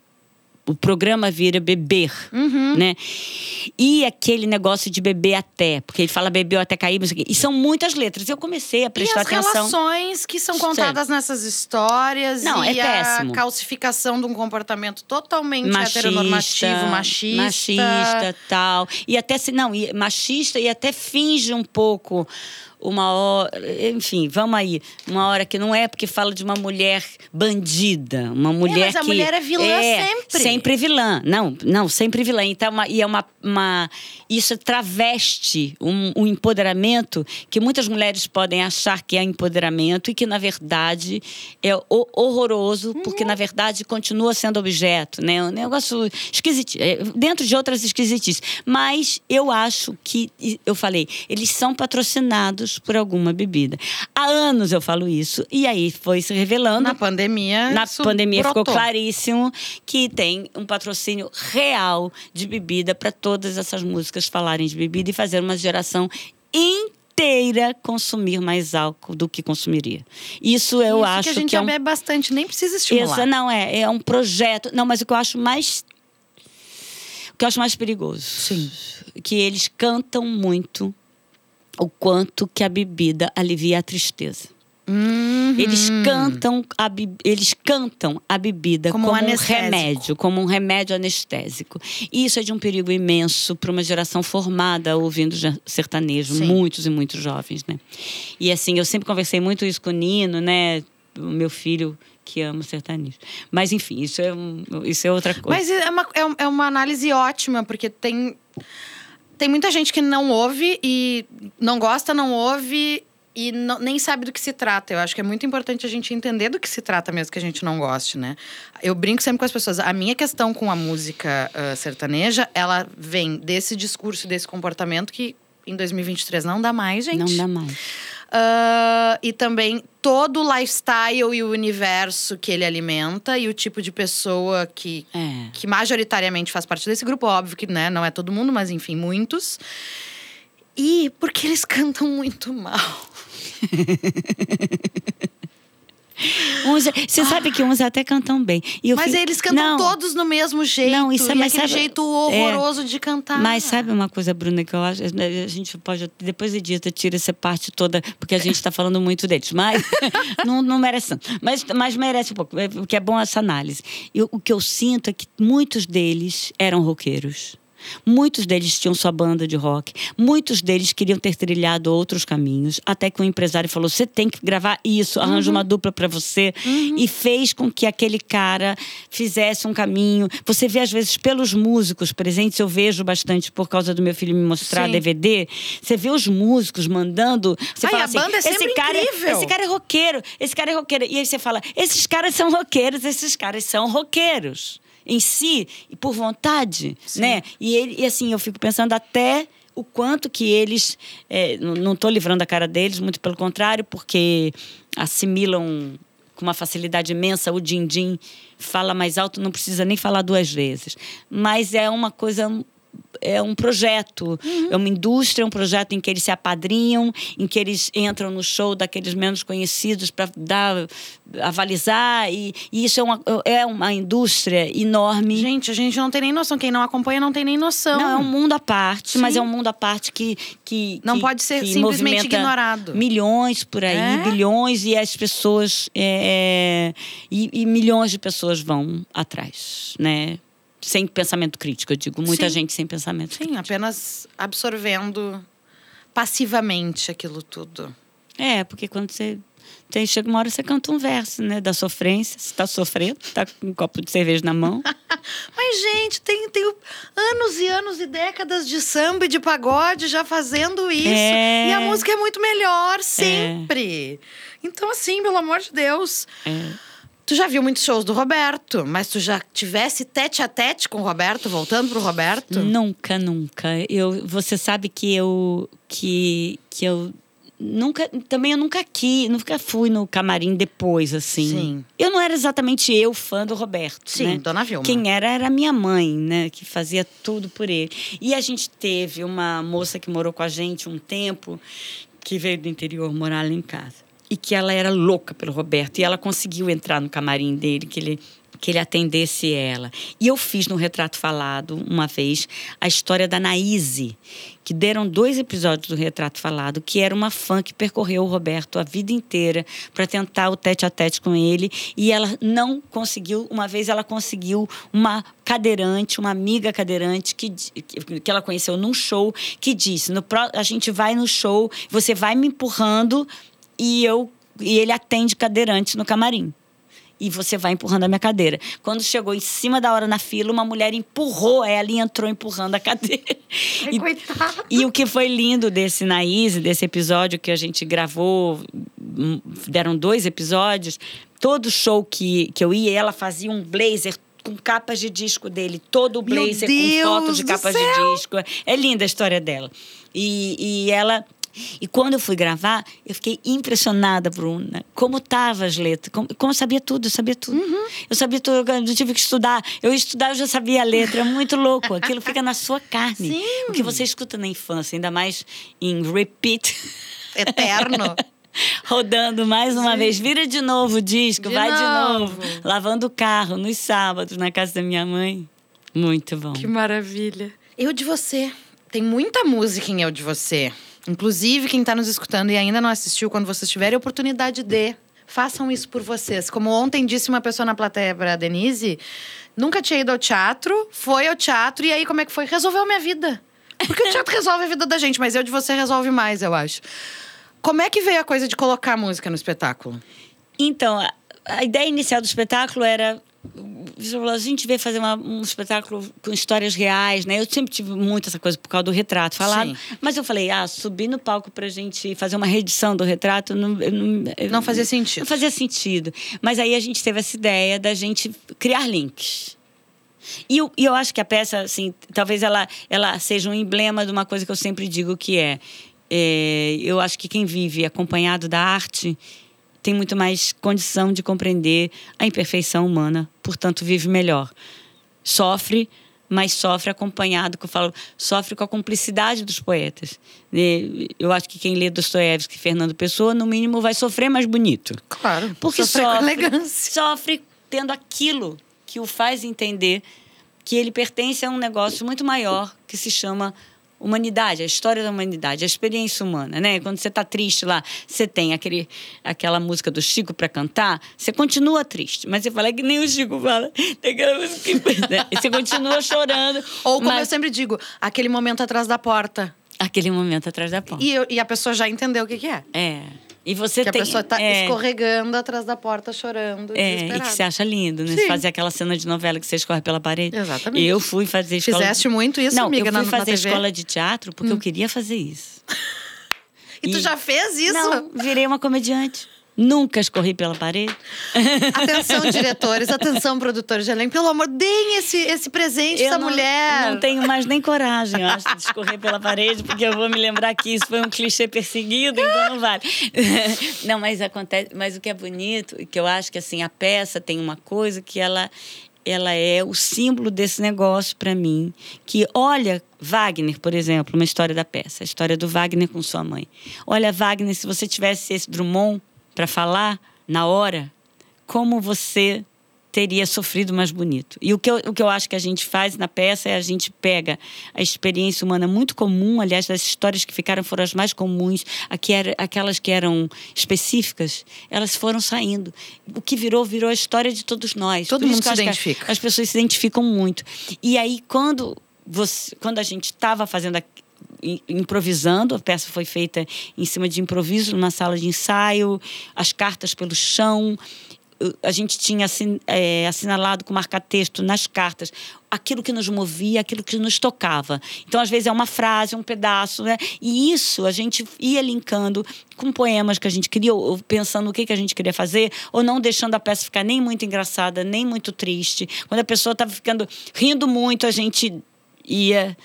o programa vira beber, né? E aquele negócio de beber até, porque ele fala bebeu até cair, e são muitas letras. Eu comecei a E prestar as atenção. relações que são contadas nessas histórias Não, e é a calcificação de um comportamento totalmente machista, heteronormativo, machista. machista, tal. E até se não, e machista e até finge um pouco uma hora, enfim, vamos aí, uma hora que não é porque fala de uma mulher bandida, uma mulher mas a que mulher é vilã sempre. sempre vilã, não, não, sempre vilã. Então, uma- e é uma, uma isso traveste um, um empoderamento que muitas mulheres podem achar que é empoderamento e que na verdade é ho- horroroso, porque na verdade continua sendo objeto, né? Um negócio esquisito, é, dentro de outras esquisitices. Mas eu acho que, eu falei, eles são patrocinados por alguma bebida. Há anos eu falo isso, e aí foi se revelando. Na pandemia. Na isso pandemia ficou brotou. claríssimo que tem um patrocínio real de bebida para todas essas músicas falarem de bebida e fazer uma geração inteira consumir mais álcool do que consumiria. Isso eu Isso acho que a gente que é já bebe bastante, nem precisa estimular. Essa não é, é um projeto. Não, mas o que eu acho mais o que eu acho mais perigoso. Sim. Que eles cantam muito o quanto que a bebida alivia a tristeza. Uhum. Eles cantam a eles cantam a bebida Como como, um um remédio, como um remédio anestésico. E isso é de um perigo imenso para uma geração formada ouvindo sertanejo, Sim. muitos e muitos jovens, né? E assim, eu sempre conversei muito isso com o Nino, né? O meu filho que ama sertanejo. Mas enfim, isso é, um- isso é outra coisa. Mas é uma, é é uma análise ótima, porque tem, tem muita gente que não ouve e não gosta, não ouve e não- nem sabe do que se trata. Eu acho que é muito importante a gente entender do que se trata mesmo que a gente não goste, né? Eu brinco sempre com as pessoas. A minha questão com a música ah, sertaneja, ela vem desse discurso, desse comportamento que em 2023 não dá mais, gente. Não dá mais. Ah, e também todo o lifestyle e o universo que ele alimenta e o tipo de pessoa que, É. que majoritariamente faz parte desse grupo. Óbvio que né, não é todo mundo, mas enfim, muitos. E porque eles cantam muito mal. <laughs> Uns, você sabe que uns até cantam bem. E Mas fico- eles cantam Não, todos no mesmo jeito. Não, isso é- aquele sabe- jeito horroroso de cantar. Mas sabe uma coisa, Bruna, que eu acho. A gente pode. Depois edita, tira essa parte toda, porque a gente está falando muito deles. Mas <laughs> não, não merece tanto. Mas, mas merece um pouco, é- porque é bom essa análise. Eu, o que eu sinto é que muitos deles eram roqueiros. Muitos deles tinham sua banda de rock. Muitos deles queriam ter trilhado outros caminhos. Até que o empresário falou: você tem que gravar isso, arranja uma dupla para você. E fez com que aquele cara fizesse um caminho. Você vê, às vezes, pelos músicos presentes, eu vejo bastante por causa do meu filho me mostrar Sim. DVD. Você vê os músicos mandando. Você Ai, fala a assim, banda é esse sempre cara, incrível." Esse cara é roqueiro, esse cara é roqueiro. E aí você fala: esses caras são roqueiros, esses caras são roqueiros. Em si, e por vontade, né? E, ele, e assim, eu fico pensando até o quanto que eles. é, não estou livrando a cara deles, muito pelo contrário, porque assimilam com uma facilidade imensa o din-din, fala mais alto, não precisa nem falar duas vezes. Mas é uma coisa é um projeto, é uma indústria, é um projeto em que eles se apadrinham, em que eles entram no show daqueles menos conhecidos para dar avalizar e, e isso é uma, é uma indústria enorme. Gente, a gente não tem nem noção. Quem não acompanha não tem nem noção. Não, é um mundo à parte, Sim. mas é um mundo à parte que. que Não que- pode ser simplesmente ignorado. Milhões por aí, É? bilhões, e as pessoas. é, é, e, e milhões de pessoas vão atrás, né? Sem pensamento crítico, eu digo. Muita Sim. gente sem pensamento Sim, crítico. apenas absorvendo passivamente aquilo tudo. É, porque quando você. Tem, chega uma hora você canta um verso, né? Da sofrência. Você tá sofrendo, tá com um copo de cerveja na mão. <laughs> Mas, gente, tem, tem anos e anos e décadas de samba e de pagode já fazendo isso. É. E a música é muito melhor, sempre. Então, assim, pelo amor de Deus. É. Tu já viu muitos shows do Roberto, mas tu já tivesse tete a tete com o Roberto, voltando pro Roberto? Nunca, nunca. Eu, você sabe que eu que, que eu nunca também eu nunca quis, nunca fui no camarim depois assim. Sim. Eu não era exatamente eu fã do Roberto, Sim, né? Dona Vilma. Quem era era minha mãe, né, que fazia tudo por ele. E a gente teve uma moça que morou com a gente um tempo, que veio do interior morar lá em casa. E que ela era louca pelo Roberto. E ela conseguiu entrar no camarim dele, que ele, que ele atendesse ela. E eu fiz no Retrato Falado, uma vez, a história da Naíse, que deram dois episódios do Retrato Falado, que era uma fã que percorreu o Roberto a vida inteira para tentar o tete a tete com ele. E ela não conseguiu. Uma vez ela conseguiu uma cadeirante, uma amiga cadeirante que, que ela conheceu num show, que disse: no, a gente vai no show, você vai me empurrando e eu e ele atende cadeirante no camarim. E você vai empurrando a minha cadeira. Quando chegou em cima da hora na fila, uma mulher empurrou ela e entrou empurrando a cadeira. Ai, E- coitada. e o que foi lindo desse Naís, desse episódio que a gente gravou, hum, deram dois episódios, todo show que, que eu ia, ela fazia um blazer com capas de disco dele, todo o blazer com foto Deus de capas de disco. É linda a história dela. E, e ela. E quando eu fui gravar, eu fiquei impressionada, Bruna, como estavam as letras. Como, como eu sabia tudo, eu sabia tudo. Uhum. Eu sabia tudo, eu não tive que estudar. Eu ia estudar, eu já sabia a letra. É muito louco. Aquilo fica na sua carne. Sim. O que você escuta na infância, ainda mais em repeat. Eterno. <laughs> Rodando mais uma vez, vira de novo o disco, De vai novo. de novo. Lavando o carro nos sábados na casa da minha mãe. Muito bom. Que maravilha. Eu de você. Tem muita música em Eu de Você. Inclusive, quem está nos escutando e ainda não assistiu, quando vocês tiverem oportunidade de, façam isso por vocês. Como ontem disse uma pessoa na plateia para Denise, nunca tinha ido ao teatro, foi ao teatro e aí como é que foi? Resolveu minha vida. Porque o teatro <laughs> resolve a vida da gente, mas eu de você resolve mais, eu acho. Como é que veio a coisa de colocar música no espetáculo? Então, a, a ideia inicial do espetáculo era. A gente veio fazer uma- um espetáculo com histórias reais, né? Eu sempre tive muito essa coisa por causa do retrato falado. Sim. Mas eu falei, ah, subir no palco pra gente fazer uma reedição do retrato não, não, Não fazia sentido. Não fazia sentido. Mas aí a gente teve essa ideia da gente criar links. E eu, e eu acho que a peça, assim, talvez ela, ela seja um emblema de uma coisa que eu sempre digo que é, é, eu acho que quem vive acompanhado da arte tem muito mais condição de compreender a imperfeição humana, portanto vive melhor. Sofre, mas sofre acompanhado, que eu falo, sofre com a cumplicidade dos poetas. Eu acho que quem lê Dostoiévski e Fernando Pessoa, no mínimo, vai sofrer mais bonito. Claro. Porque Sofrer com sofre, elegância. sofre tendo aquilo que o faz entender que ele pertence a um negócio muito maior que se chama humanidade, a história da humanidade, a experiência humana, né? Quando você está triste lá, você tem aquele, aquela música do Chico para cantar, você continua triste, mas você fala que nem o Chico fala, tem aquela música que... <laughs> né? E você continua chorando. Ou como eu mas sempre digo, aquele momento atrás da porta. aquele momento atrás da porta. E, eu- e a pessoa já entendeu o que, que é. É. E você Que tem a pessoa tá é, escorregando atrás da porta, chorando, É, e que você acha lindo, né? Sim. Fazer aquela cena de novela que você escorre pela parede. Exatamente. Eu fui fazer escola. Fizeste muito isso, Não, amiga, eu fui na- na fazer escola de teatro porque eu queria fazer isso. <laughs> E tu já fez isso? Não, virei uma comediante. Nunca escorri pela parede. <laughs> Atenção, diretores, atenção, produtores de elenco. Pelo amor, deem esse, esse presente Eu essa não, mulher. não tenho mais nem coragem, eu acho, de escorrer pela parede, porque eu vou me lembrar que isso foi um clichê perseguido, então não vale. <laughs> Não, mas acontece. Mas o que é bonito, e que eu acho que assim, a peça tem uma coisa que ela. Ela é o símbolo desse negócio para mim. Que olha, Wagner, por exemplo, uma história da peça, a história do Wagner com sua mãe. Olha, Wagner, se você tivesse esse Drummond para falar na hora, como você teria sofrido mais bonito. E o que, eu, o que eu acho que a gente faz na peça é a gente pega a experiência humana muito comum, aliás, das histórias que ficaram foram as mais comuns, era, aquelas que eram específicas, elas foram saindo. O que virou, virou a história de todos nós. Todo Por mundo se identifica. As pessoas se identificam muito. E aí, quando, você, quando a gente estava fazendo improvisando, a peça foi feita em cima de improviso, numa sala de ensaio, as cartas pelo chão. A gente tinha eh, assinalado com marca-texto nas cartas aquilo que nos movia, aquilo que nos tocava. Então, às vezes, é uma frase, um pedaço, né? E isso a gente ia linkando com poemas que a gente queria, ou pensando o que, que a gente queria fazer, ou não deixando a peça ficar nem muito engraçada, nem muito triste. Quando a pessoa estava ficando rindo muito, a gente ia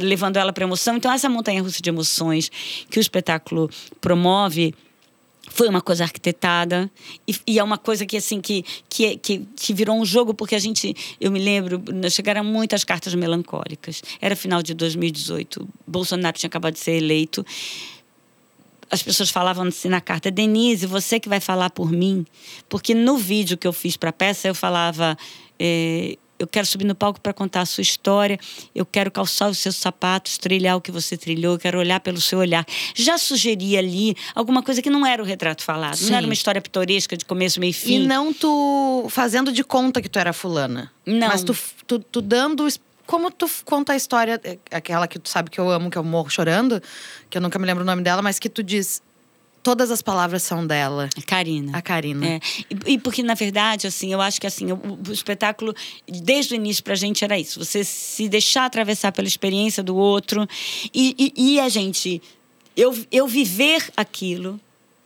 levando ela para emoção. Então, essa montanha russa de emoções que o espetáculo promove foi uma coisa arquitetada e, e é uma coisa que assim que, que que que virou um jogo porque a gente eu me lembro né, chegaram muitas cartas melancólicas. Era final de 2018 Bolsonaro tinha acabado de ser eleito. As pessoas falavam assim na carta Denise você que vai falar por mim? Porque no vídeo que eu fiz para a peça eu falava eh, eu quero subir no palco para contar a sua história. Eu quero calçar os seus sapatos, trilhar o que você trilhou. Eu quero olhar pelo seu olhar. Já sugeria ali alguma coisa que não era o retrato falado. Sim. Não era uma história pitoresca de começo, meio e E fim. não tu fazendo de conta que tu era fulana. Não. Mas tu, tu, tu dando. Como tu conta a história, é, aquela que tu sabe que eu amo, que eu morro chorando, que eu nunca me lembro o nome dela, mas que tu diz. Todas as palavras são dela. Karina. A Karina. É. E, e porque, na verdade, assim, eu acho que assim, o, o espetáculo, desde o início pra gente era isso. Você se deixar atravessar pela experiência do outro e, e, e a gente, eu, eu viver aquilo.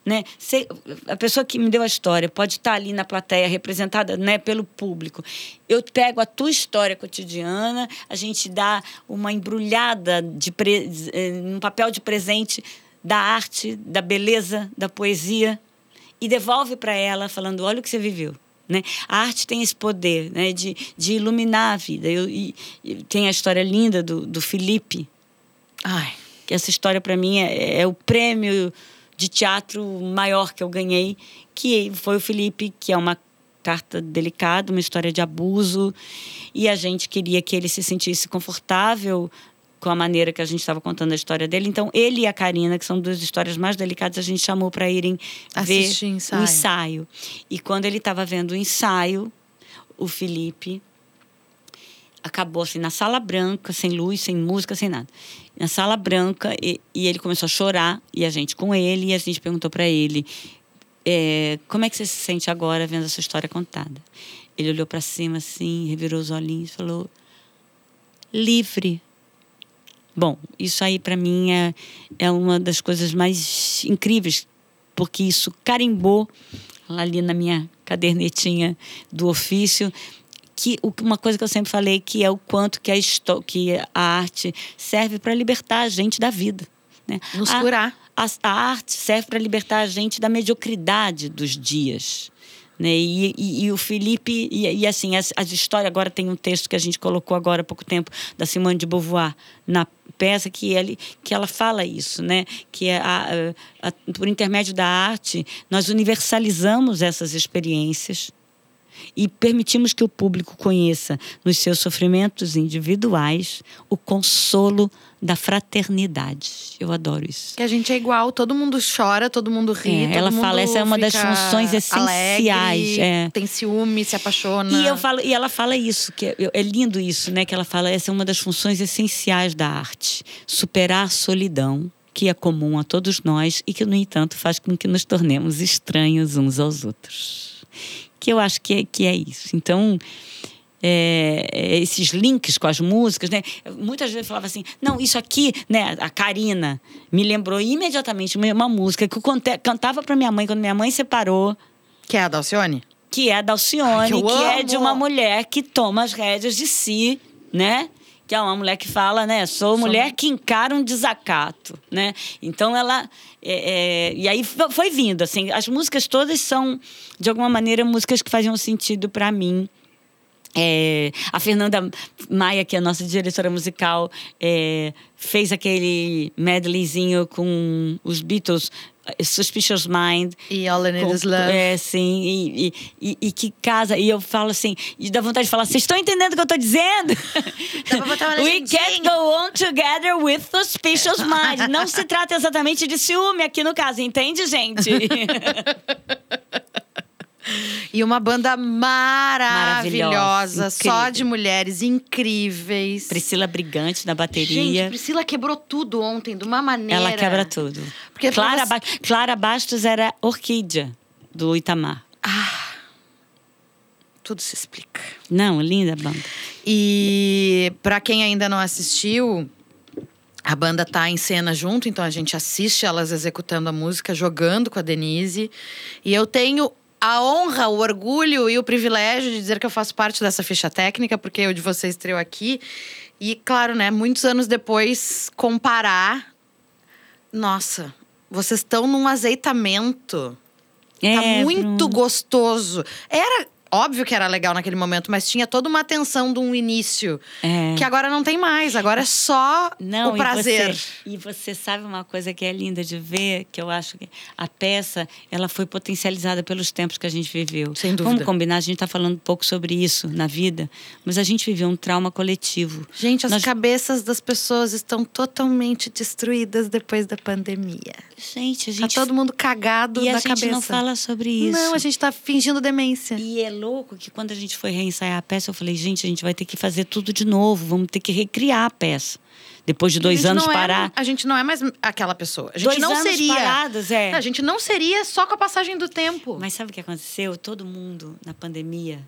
Né? Ser- a pessoa que me deu a história pode estar ali na plateia representada né, pelo público. Eu pego a tua história cotidiana, a gente dá uma embrulhada de pre, eh, um papel de presente da arte, da beleza, da poesia e devolve para ela falando olha o que você viveu né? A arte tem esse poder né? de, de iluminar a vida. Eu, e, e tem a história linda do, do Felipe, Ai. que essa história para mim é, é o prêmio de teatro maior que eu ganhei, que foi o Felipe, que é uma carta delicada, uma história de abuso, e a gente queria que ele se sentisse confortável com a maneira que a gente estava contando a história dele. Então, ele e a Karina, que são duas histórias mais delicadas, a gente chamou para irem Assistir ver ensaio. o ensaio. E quando ele estava vendo o ensaio, o Felipe acabou assim na sala branca, sem luz, sem música, sem nada. Na sala branca e, e ele começou a chorar e a gente com ele e a gente perguntou para ele é, como é que você se sente agora vendo essa história contada. Ele olhou para cima assim, revirou os olhinhos, e falou livre. Bom, isso aí para mim é, é uma das coisas mais incríveis, porque isso carimbou ali na minha cadernetinha do ofício que uma coisa que eu sempre falei que é o quanto que a, que a arte serve para libertar a gente da vida. Né? Nos A- curar. A, a arte serve para libertar a gente da mediocridade dos dias. Né? E, e- e o Felipe, e, e assim, as, as histórias, agora tem um texto que a gente colocou agora há pouco tempo, da Simone de Beauvoir, na peça, que, ele, que ela fala isso, né? que é a, a- a- por intermédio da arte, nós universalizamos essas experiências e permitimos que o público conheça nos seus sofrimentos individuais o consolo da fraternidade. Eu adoro isso. Que a gente é igual, todo mundo chora, todo mundo ri. É, ela fala, essa é uma das funções essenciais, alegre, é. Tem ciúme, se apaixona. E, eu falo, e ela fala isso, que é, é lindo isso, né? Que ela fala, essa é uma das funções essenciais da arte. Superar a solidão, que é comum a todos nós e que, no entanto, faz com que nos tornemos estranhos uns aos outros. Que eu acho que é, que é isso. Então, é, é, esses links com as músicas, né? Muitas vezes eu falava assim, não, isso aqui, né? A Karina me lembrou imediatamente uma, música que eu cantava para minha mãe quando minha mãe separou Que é a Dalcione? que é da Alcione, Ai, que que é de uma mulher que toma as rédeas de si, né? Que é uma mulher que fala, né? Sou mulher que encara um desacato, né? Então ela. é, é, e aí fo- foi vindo, assim. As músicas todas são, de alguma maneira, músicas que faziam sentido para mim. É, a Fernanda Maia, que é a nossa diretora musical, é, fez aquele medleyzinho com os Beatles, Suspicious Mind. E All I Need Is Love. É, sim. E, e, e, que casa. E eu falo assim, e dá vontade de falar, vocês estão entendendo o que eu tô dizendo? <laughs> We can't go on together with suspicious mind. Não se trata exatamente de ciúme aqui no caso, entende, gente? <laughs> E uma banda maravilhosa, Maravilhosa, só de mulheres incríveis. Priscila Brigante na bateria. Gente, Priscila quebrou tudo ontem, de uma maneira. Ela quebra tudo. Porque Clara, Ba- Clara Bastos era Orquídea, do Itamar. Tudo se explica. Não, linda banda. E pra quem ainda não assistiu, a banda tá em cena junto, então a gente assiste elas executando a música, jogando com a Denise. E eu tenho a honra, o orgulho e o privilégio de dizer que eu faço parte dessa ficha técnica, porque o de vocês estreou aqui. E claro, né, muitos anos depois comparar, nossa, vocês estão num azeitamento. Tá É, muito Bruno. gostoso. Era óbvio que era legal naquele momento, mas tinha toda uma tensão de um início É. que agora não tem mais. Agora é só Não, o prazer. E você, e você sabe uma coisa que é linda de ver, que eu acho que a peça ela foi potencializada pelos tempos que a gente viveu. Sem dúvida. Vamos combinar, a gente está falando um pouco sobre isso na vida, mas a gente viveu um trauma coletivo. Gente, as Nós- cabeças das pessoas estão totalmente destruídas depois da pandemia. Gente, a Tá gente. todo mundo cagado e a da gente cabeça. não fala sobre isso. Não, a gente tá fingindo demência. E é louco que quando a gente foi reensaiar a peça, eu falei, gente, a gente vai ter que fazer tudo de novo, vamos ter que recriar a peça. Depois de dois anos é- parar. a gente não é mais aquela pessoa. A gente Dois não anos seria. parados, é. A gente não seria só com a passagem do tempo. Mas sabe o que aconteceu? Todo mundo na pandemia,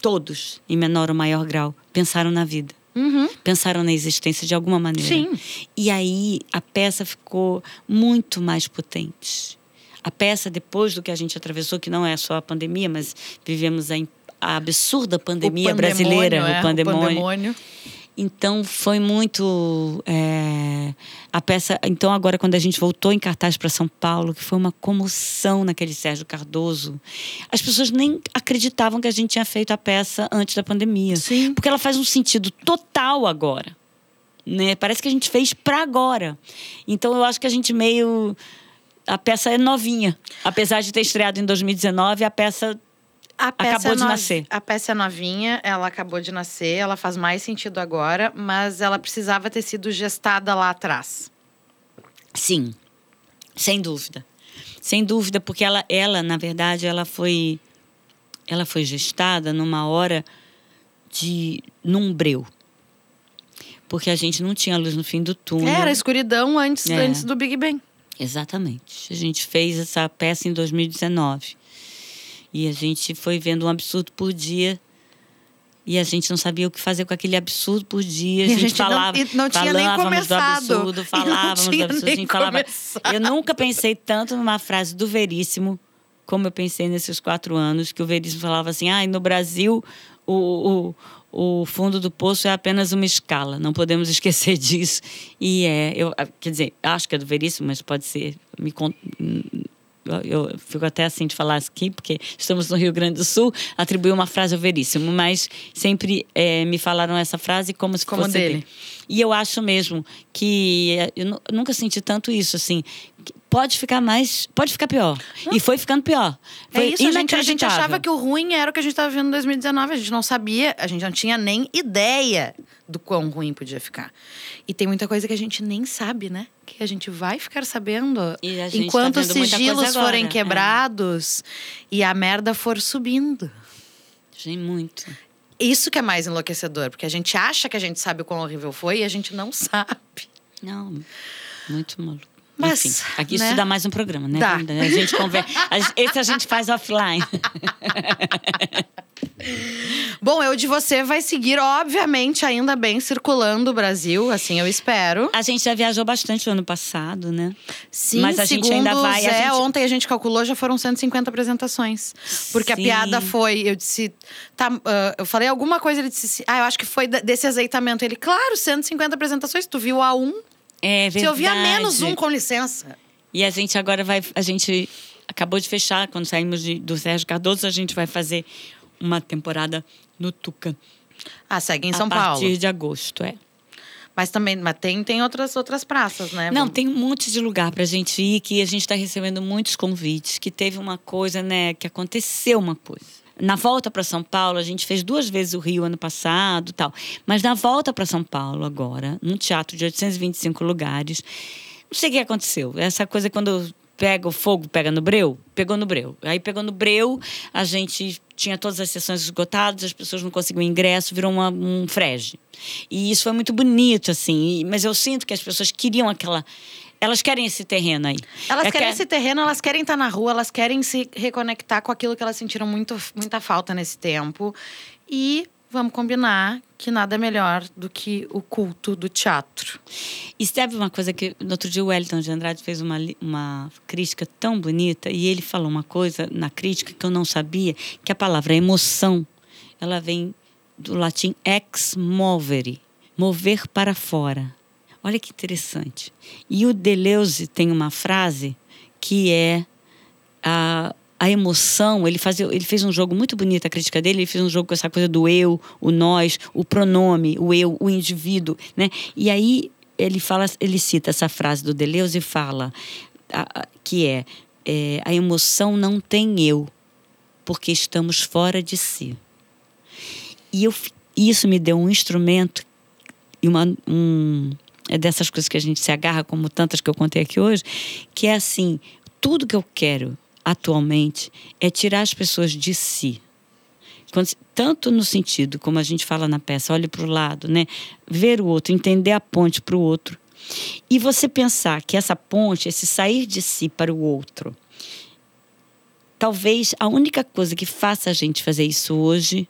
todos, em menor ou maior grau, pensaram na vida. Uhum. Pensaram na existência de alguma maneira. Sim. E aí a peça ficou muito mais potente. A peça, depois do que a gente atravessou, que não é só a pandemia, mas vivemos a, a absurda pandemia O brasileira, é, o pandemônio. pandemônio. Então foi muito é, a peça. Então agora quando a gente voltou em cartaz para São Paulo, que foi uma comoção naquele Sérgio Cardoso, as pessoas nem acreditavam que a gente tinha feito a peça antes da pandemia, Sim. porque ela faz um sentido total agora, né? Parece que a gente fez para agora. Então eu acho que a gente meio a peça é novinha, apesar de ter estreado em 2019, a peça A peça Acabou é de nascer. A peça é novinha, ela acabou de nascer, ela faz mais sentido agora, mas ela precisava ter sido gestada lá atrás. Sim, sem dúvida. Sem dúvida, porque ela, ela na verdade, ela foi, ela foi gestada numa hora de num breu. Porque a gente não tinha luz no fim do túnel. Era escuridão antes, É. antes do Big Bang. Exatamente. A gente fez essa peça em 2019. E a gente foi vendo um absurdo por dia. E a gente não sabia o que fazer com aquele absurdo por dia. A E a gente, gente não- falava, e não tinha nem falávamos começado. do absurdo, <laughs> não falávamos do absurdo. nem a gente falava. começado. Eu nunca pensei tanto numa frase do Veríssimo como eu pensei nesses quatro anos, que o Veríssimo falava assim: ah, no Brasil o, o, o fundo do poço é apenas uma escala, não podemos <laughs> esquecer disso. E é, eu, quer dizer, acho que é do Veríssimo, mas pode ser. Me, con- eu, fico até assim de falar aqui, porque estamos no Rio Grande do Sul, atribuí uma frase ao Veríssimo, mas sempre eh, me falaram essa frase como se Como fosse dele. dele. E eu acho mesmo que eh, eu nunca senti tanto isso, assim. Pode ficar mais. Pode ficar pior. E foi ficando pior. Foi é isso, a gente, a gente achava que o ruim era o que a gente estava vendo em 2019. A gente não sabia, a gente não tinha nem ideia do quão ruim podia ficar. E tem muita coisa que a gente nem sabe, né? Que a gente vai ficar sabendo E enquanto tá os sigilos agora, forem é. quebrados e a merda for subindo. Gente, muito. Isso que é mais enlouquecedor, porque a gente acha que a gente sabe o quão horrível foi e a gente não sabe. Não, muito maluco. Mas, Enfim, aqui né? isso dá mais um programa, né? Dá. A gente conversa. Esse a gente faz offline. <laughs> Bom, eu de você vai seguir, obviamente, ainda bem, circulando o Brasil, assim eu espero. A gente já viajou bastante no ano passado, né? Sim, Mas a gente ainda vai, o a Zé, gente- ontem a gente calculou, já foram 150 apresentações. Porque a Sim. piada foi, eu disse, tá, ah, eu falei alguma coisa, ele disse, ah, eu acho que foi desse azeitamento. Ele, claro, 150 apresentações, tu viu a um, É verdade. se eu via menos um, com licença. E a gente agora vai. A gente acabou de fechar, quando saímos de- do Sérgio Cardoso, a gente vai fazer uma temporada no Tuca. Ah, segue em São a Paulo. partir de agosto, é. Mas também, mas tem, tem outras, outras praças, né? Não, tem um monte de lugar pra gente ir, que a gente está recebendo muitos convites, que teve uma coisa, né, que aconteceu uma coisa. Na volta para São Paulo, a gente fez duas vezes o Rio ano passado, tal. Mas na volta para São Paulo agora, num teatro de 825 lugares, não sei o que aconteceu. Essa coisa quando pega o fogo, pega no breu? Pegou no breu. Aí pegou no breu, a gente tinha todas as sessões esgotadas, as pessoas não conseguiam ingresso, virou uma, um frege. E isso foi muito bonito, assim. Mas eu sinto que as pessoas queriam aquela. Elas querem esse terreno aí. Elas É querem que- esse terreno, elas querem estar na rua, elas querem se reconectar com aquilo que elas sentiram muito, muita falta nesse tempo. E vamos combinar que nada é melhor do que o culto do teatro. E sabe uma coisa que no outro dia o Wellington de Andrade fez uma, uma crítica tão bonita e ele falou uma coisa na crítica que eu não sabia, que a palavra emoção, ela vem do latim ex movere, mover para fora. Olha que interessante. E o Deleuze tem uma frase que é a, a emoção, ele, fazia, ele fez um jogo muito bonito, a crítica dele, ele fez um jogo com essa coisa do eu, o nós, o pronome, o eu, o indivíduo, né? E aí ele fala, ele cita essa frase do Deleuze e fala a- a- que é, é a emoção não tem eu, porque estamos fora de si. E eu, isso me deu um instrumento e uma, um, dessas coisas que a gente se agarra, como tantas que eu contei aqui hoje, que é assim: tudo que eu quero atualmente é tirar as pessoas de si. Quando tanto no sentido, como a gente fala na peça, olhe para o lado, né? ver o outro, entender a ponte para o outro. E você pensar que essa ponte, esse sair de si para o outro, talvez a única coisa que faça a gente fazer isso hoje,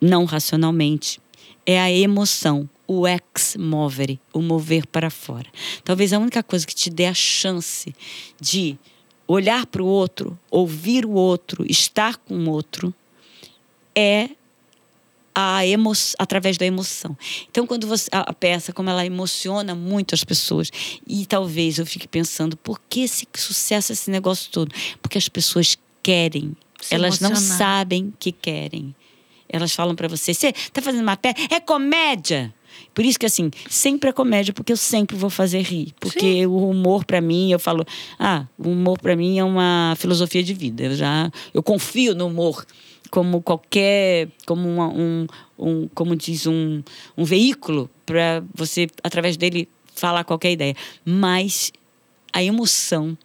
não racionalmente, é a emoção, o ex movere, o mover para fora. Talvez a única coisa que te dê a chance de olhar para o outro, ouvir o outro, estar com o outro, é a emo através da emoção. Então, quando você a, peça, como ela emociona muito as pessoas, e talvez eu fique pensando, por que esse sucesso, esse negócio todo? Porque as pessoas querem, Se elas não emocionar. sabem que querem. Elas falam para você, você tá fazendo uma peça, é comédia. Por isso que assim, sempre é comédia, porque eu sempre vou fazer rir, porque o humor para mim, eu falo, ah, o humor para mim é uma filosofia de vida. Eu já eu confio no humor como qualquer, como uma- um, um, como diz um, um veículo para você através dele falar qualquer ideia. Mas a emoção,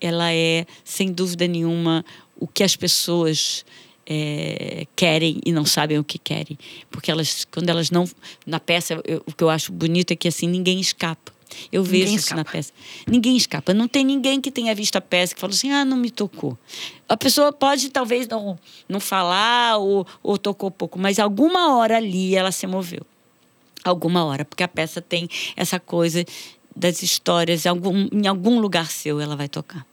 ela é sem dúvida nenhuma o que as pessoas é, querem e não sabem o que querem, porque elas, quando elas não na peça, eu- o que eu acho bonito é que assim ninguém escapa. Eu Ninguém vejo isso na escapa. peça. Ninguém escapa. Não tem ninguém que tenha visto a peça que falou assim: ah, não me tocou. A pessoa pode talvez não, não falar ou, ou tocou pouco, mas alguma hora ali ela se moveu. Alguma hora, porque a peça tem essa coisa das histórias, em algum, em algum lugar seu ela vai tocar.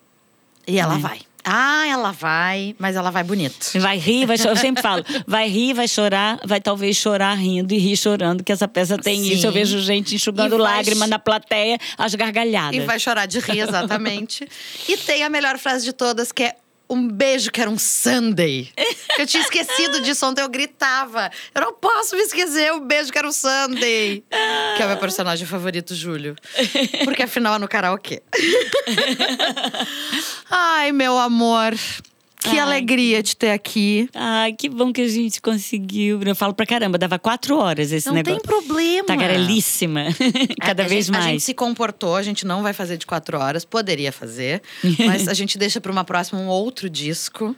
E ela É. vai. Ah, ela vai, mas ela vai bonito. Vai rir, vai chorar. Eu sempre falo, vai rir, vai chorar, vai talvez chorar rindo e rir chorando, que essa peça tem Sim. isso. Eu vejo gente enxugando vai lágrima na plateia, as gargalhadas. E vai chorar de rir, exatamente. <laughs> e tem a melhor frase de todas, que é um beijo que era um Sunday. Eu tinha esquecido disso ontem, eu gritava. Eu não posso me esquecer, um beijo que era um Sunday. Que é o meu personagem favorito, Júlio. Porque afinal é no karaokê. <laughs> Ai, meu amor. Que Ai. alegria te ter aqui. Ai, que bom que a gente conseguiu. Eu falo pra caramba, dava quatro horas esse Não negócio. tem problema. Tagarelíssima. <laughs> Cada A- a vez gente- A gente mais. se comportou, a gente não vai fazer de quatro horas, poderia fazer, <laughs> mas a gente deixa para uma próxima um outro disco.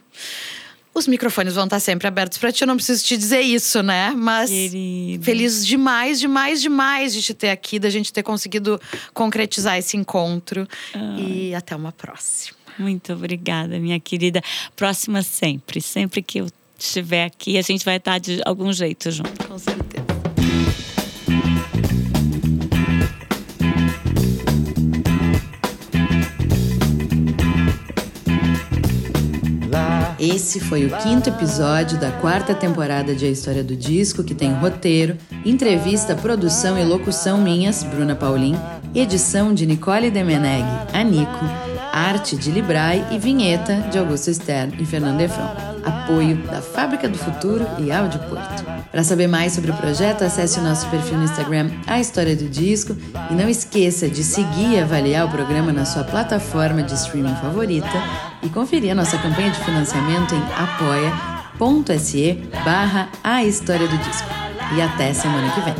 Os microfones vão estar sempre abertos para ti, eu não preciso te dizer isso, né? Mas Querida. feliz demais, demais, demais de te ter aqui, da gente ter conseguido concretizar esse encontro. E até uma próxima. Muito obrigada, minha querida. Próxima sempre. Sempre que eu estiver aqui, a gente vai estar de algum jeito junto. Com certeza. Esse foi o quinto episódio da quarta temporada de A História do Disco, que tem roteiro, entrevista, produção e locução minhas, Bruna Paulin, edição de Nicole Demeneg, a Nico, arte de Librai e vinheta de Augusto Stern e Fernando Efron. Apoio da Fábrica do Futuro e Áudio Porto. Para saber mais sobre o projeto, acesse o nosso perfil no Instagram, A História do Disco, e não esqueça de seguir e avaliar o programa na sua plataforma de streaming favorita e conferir a nossa campanha de financiamento em apoia.se barra A História do Disco. E até semana que vem.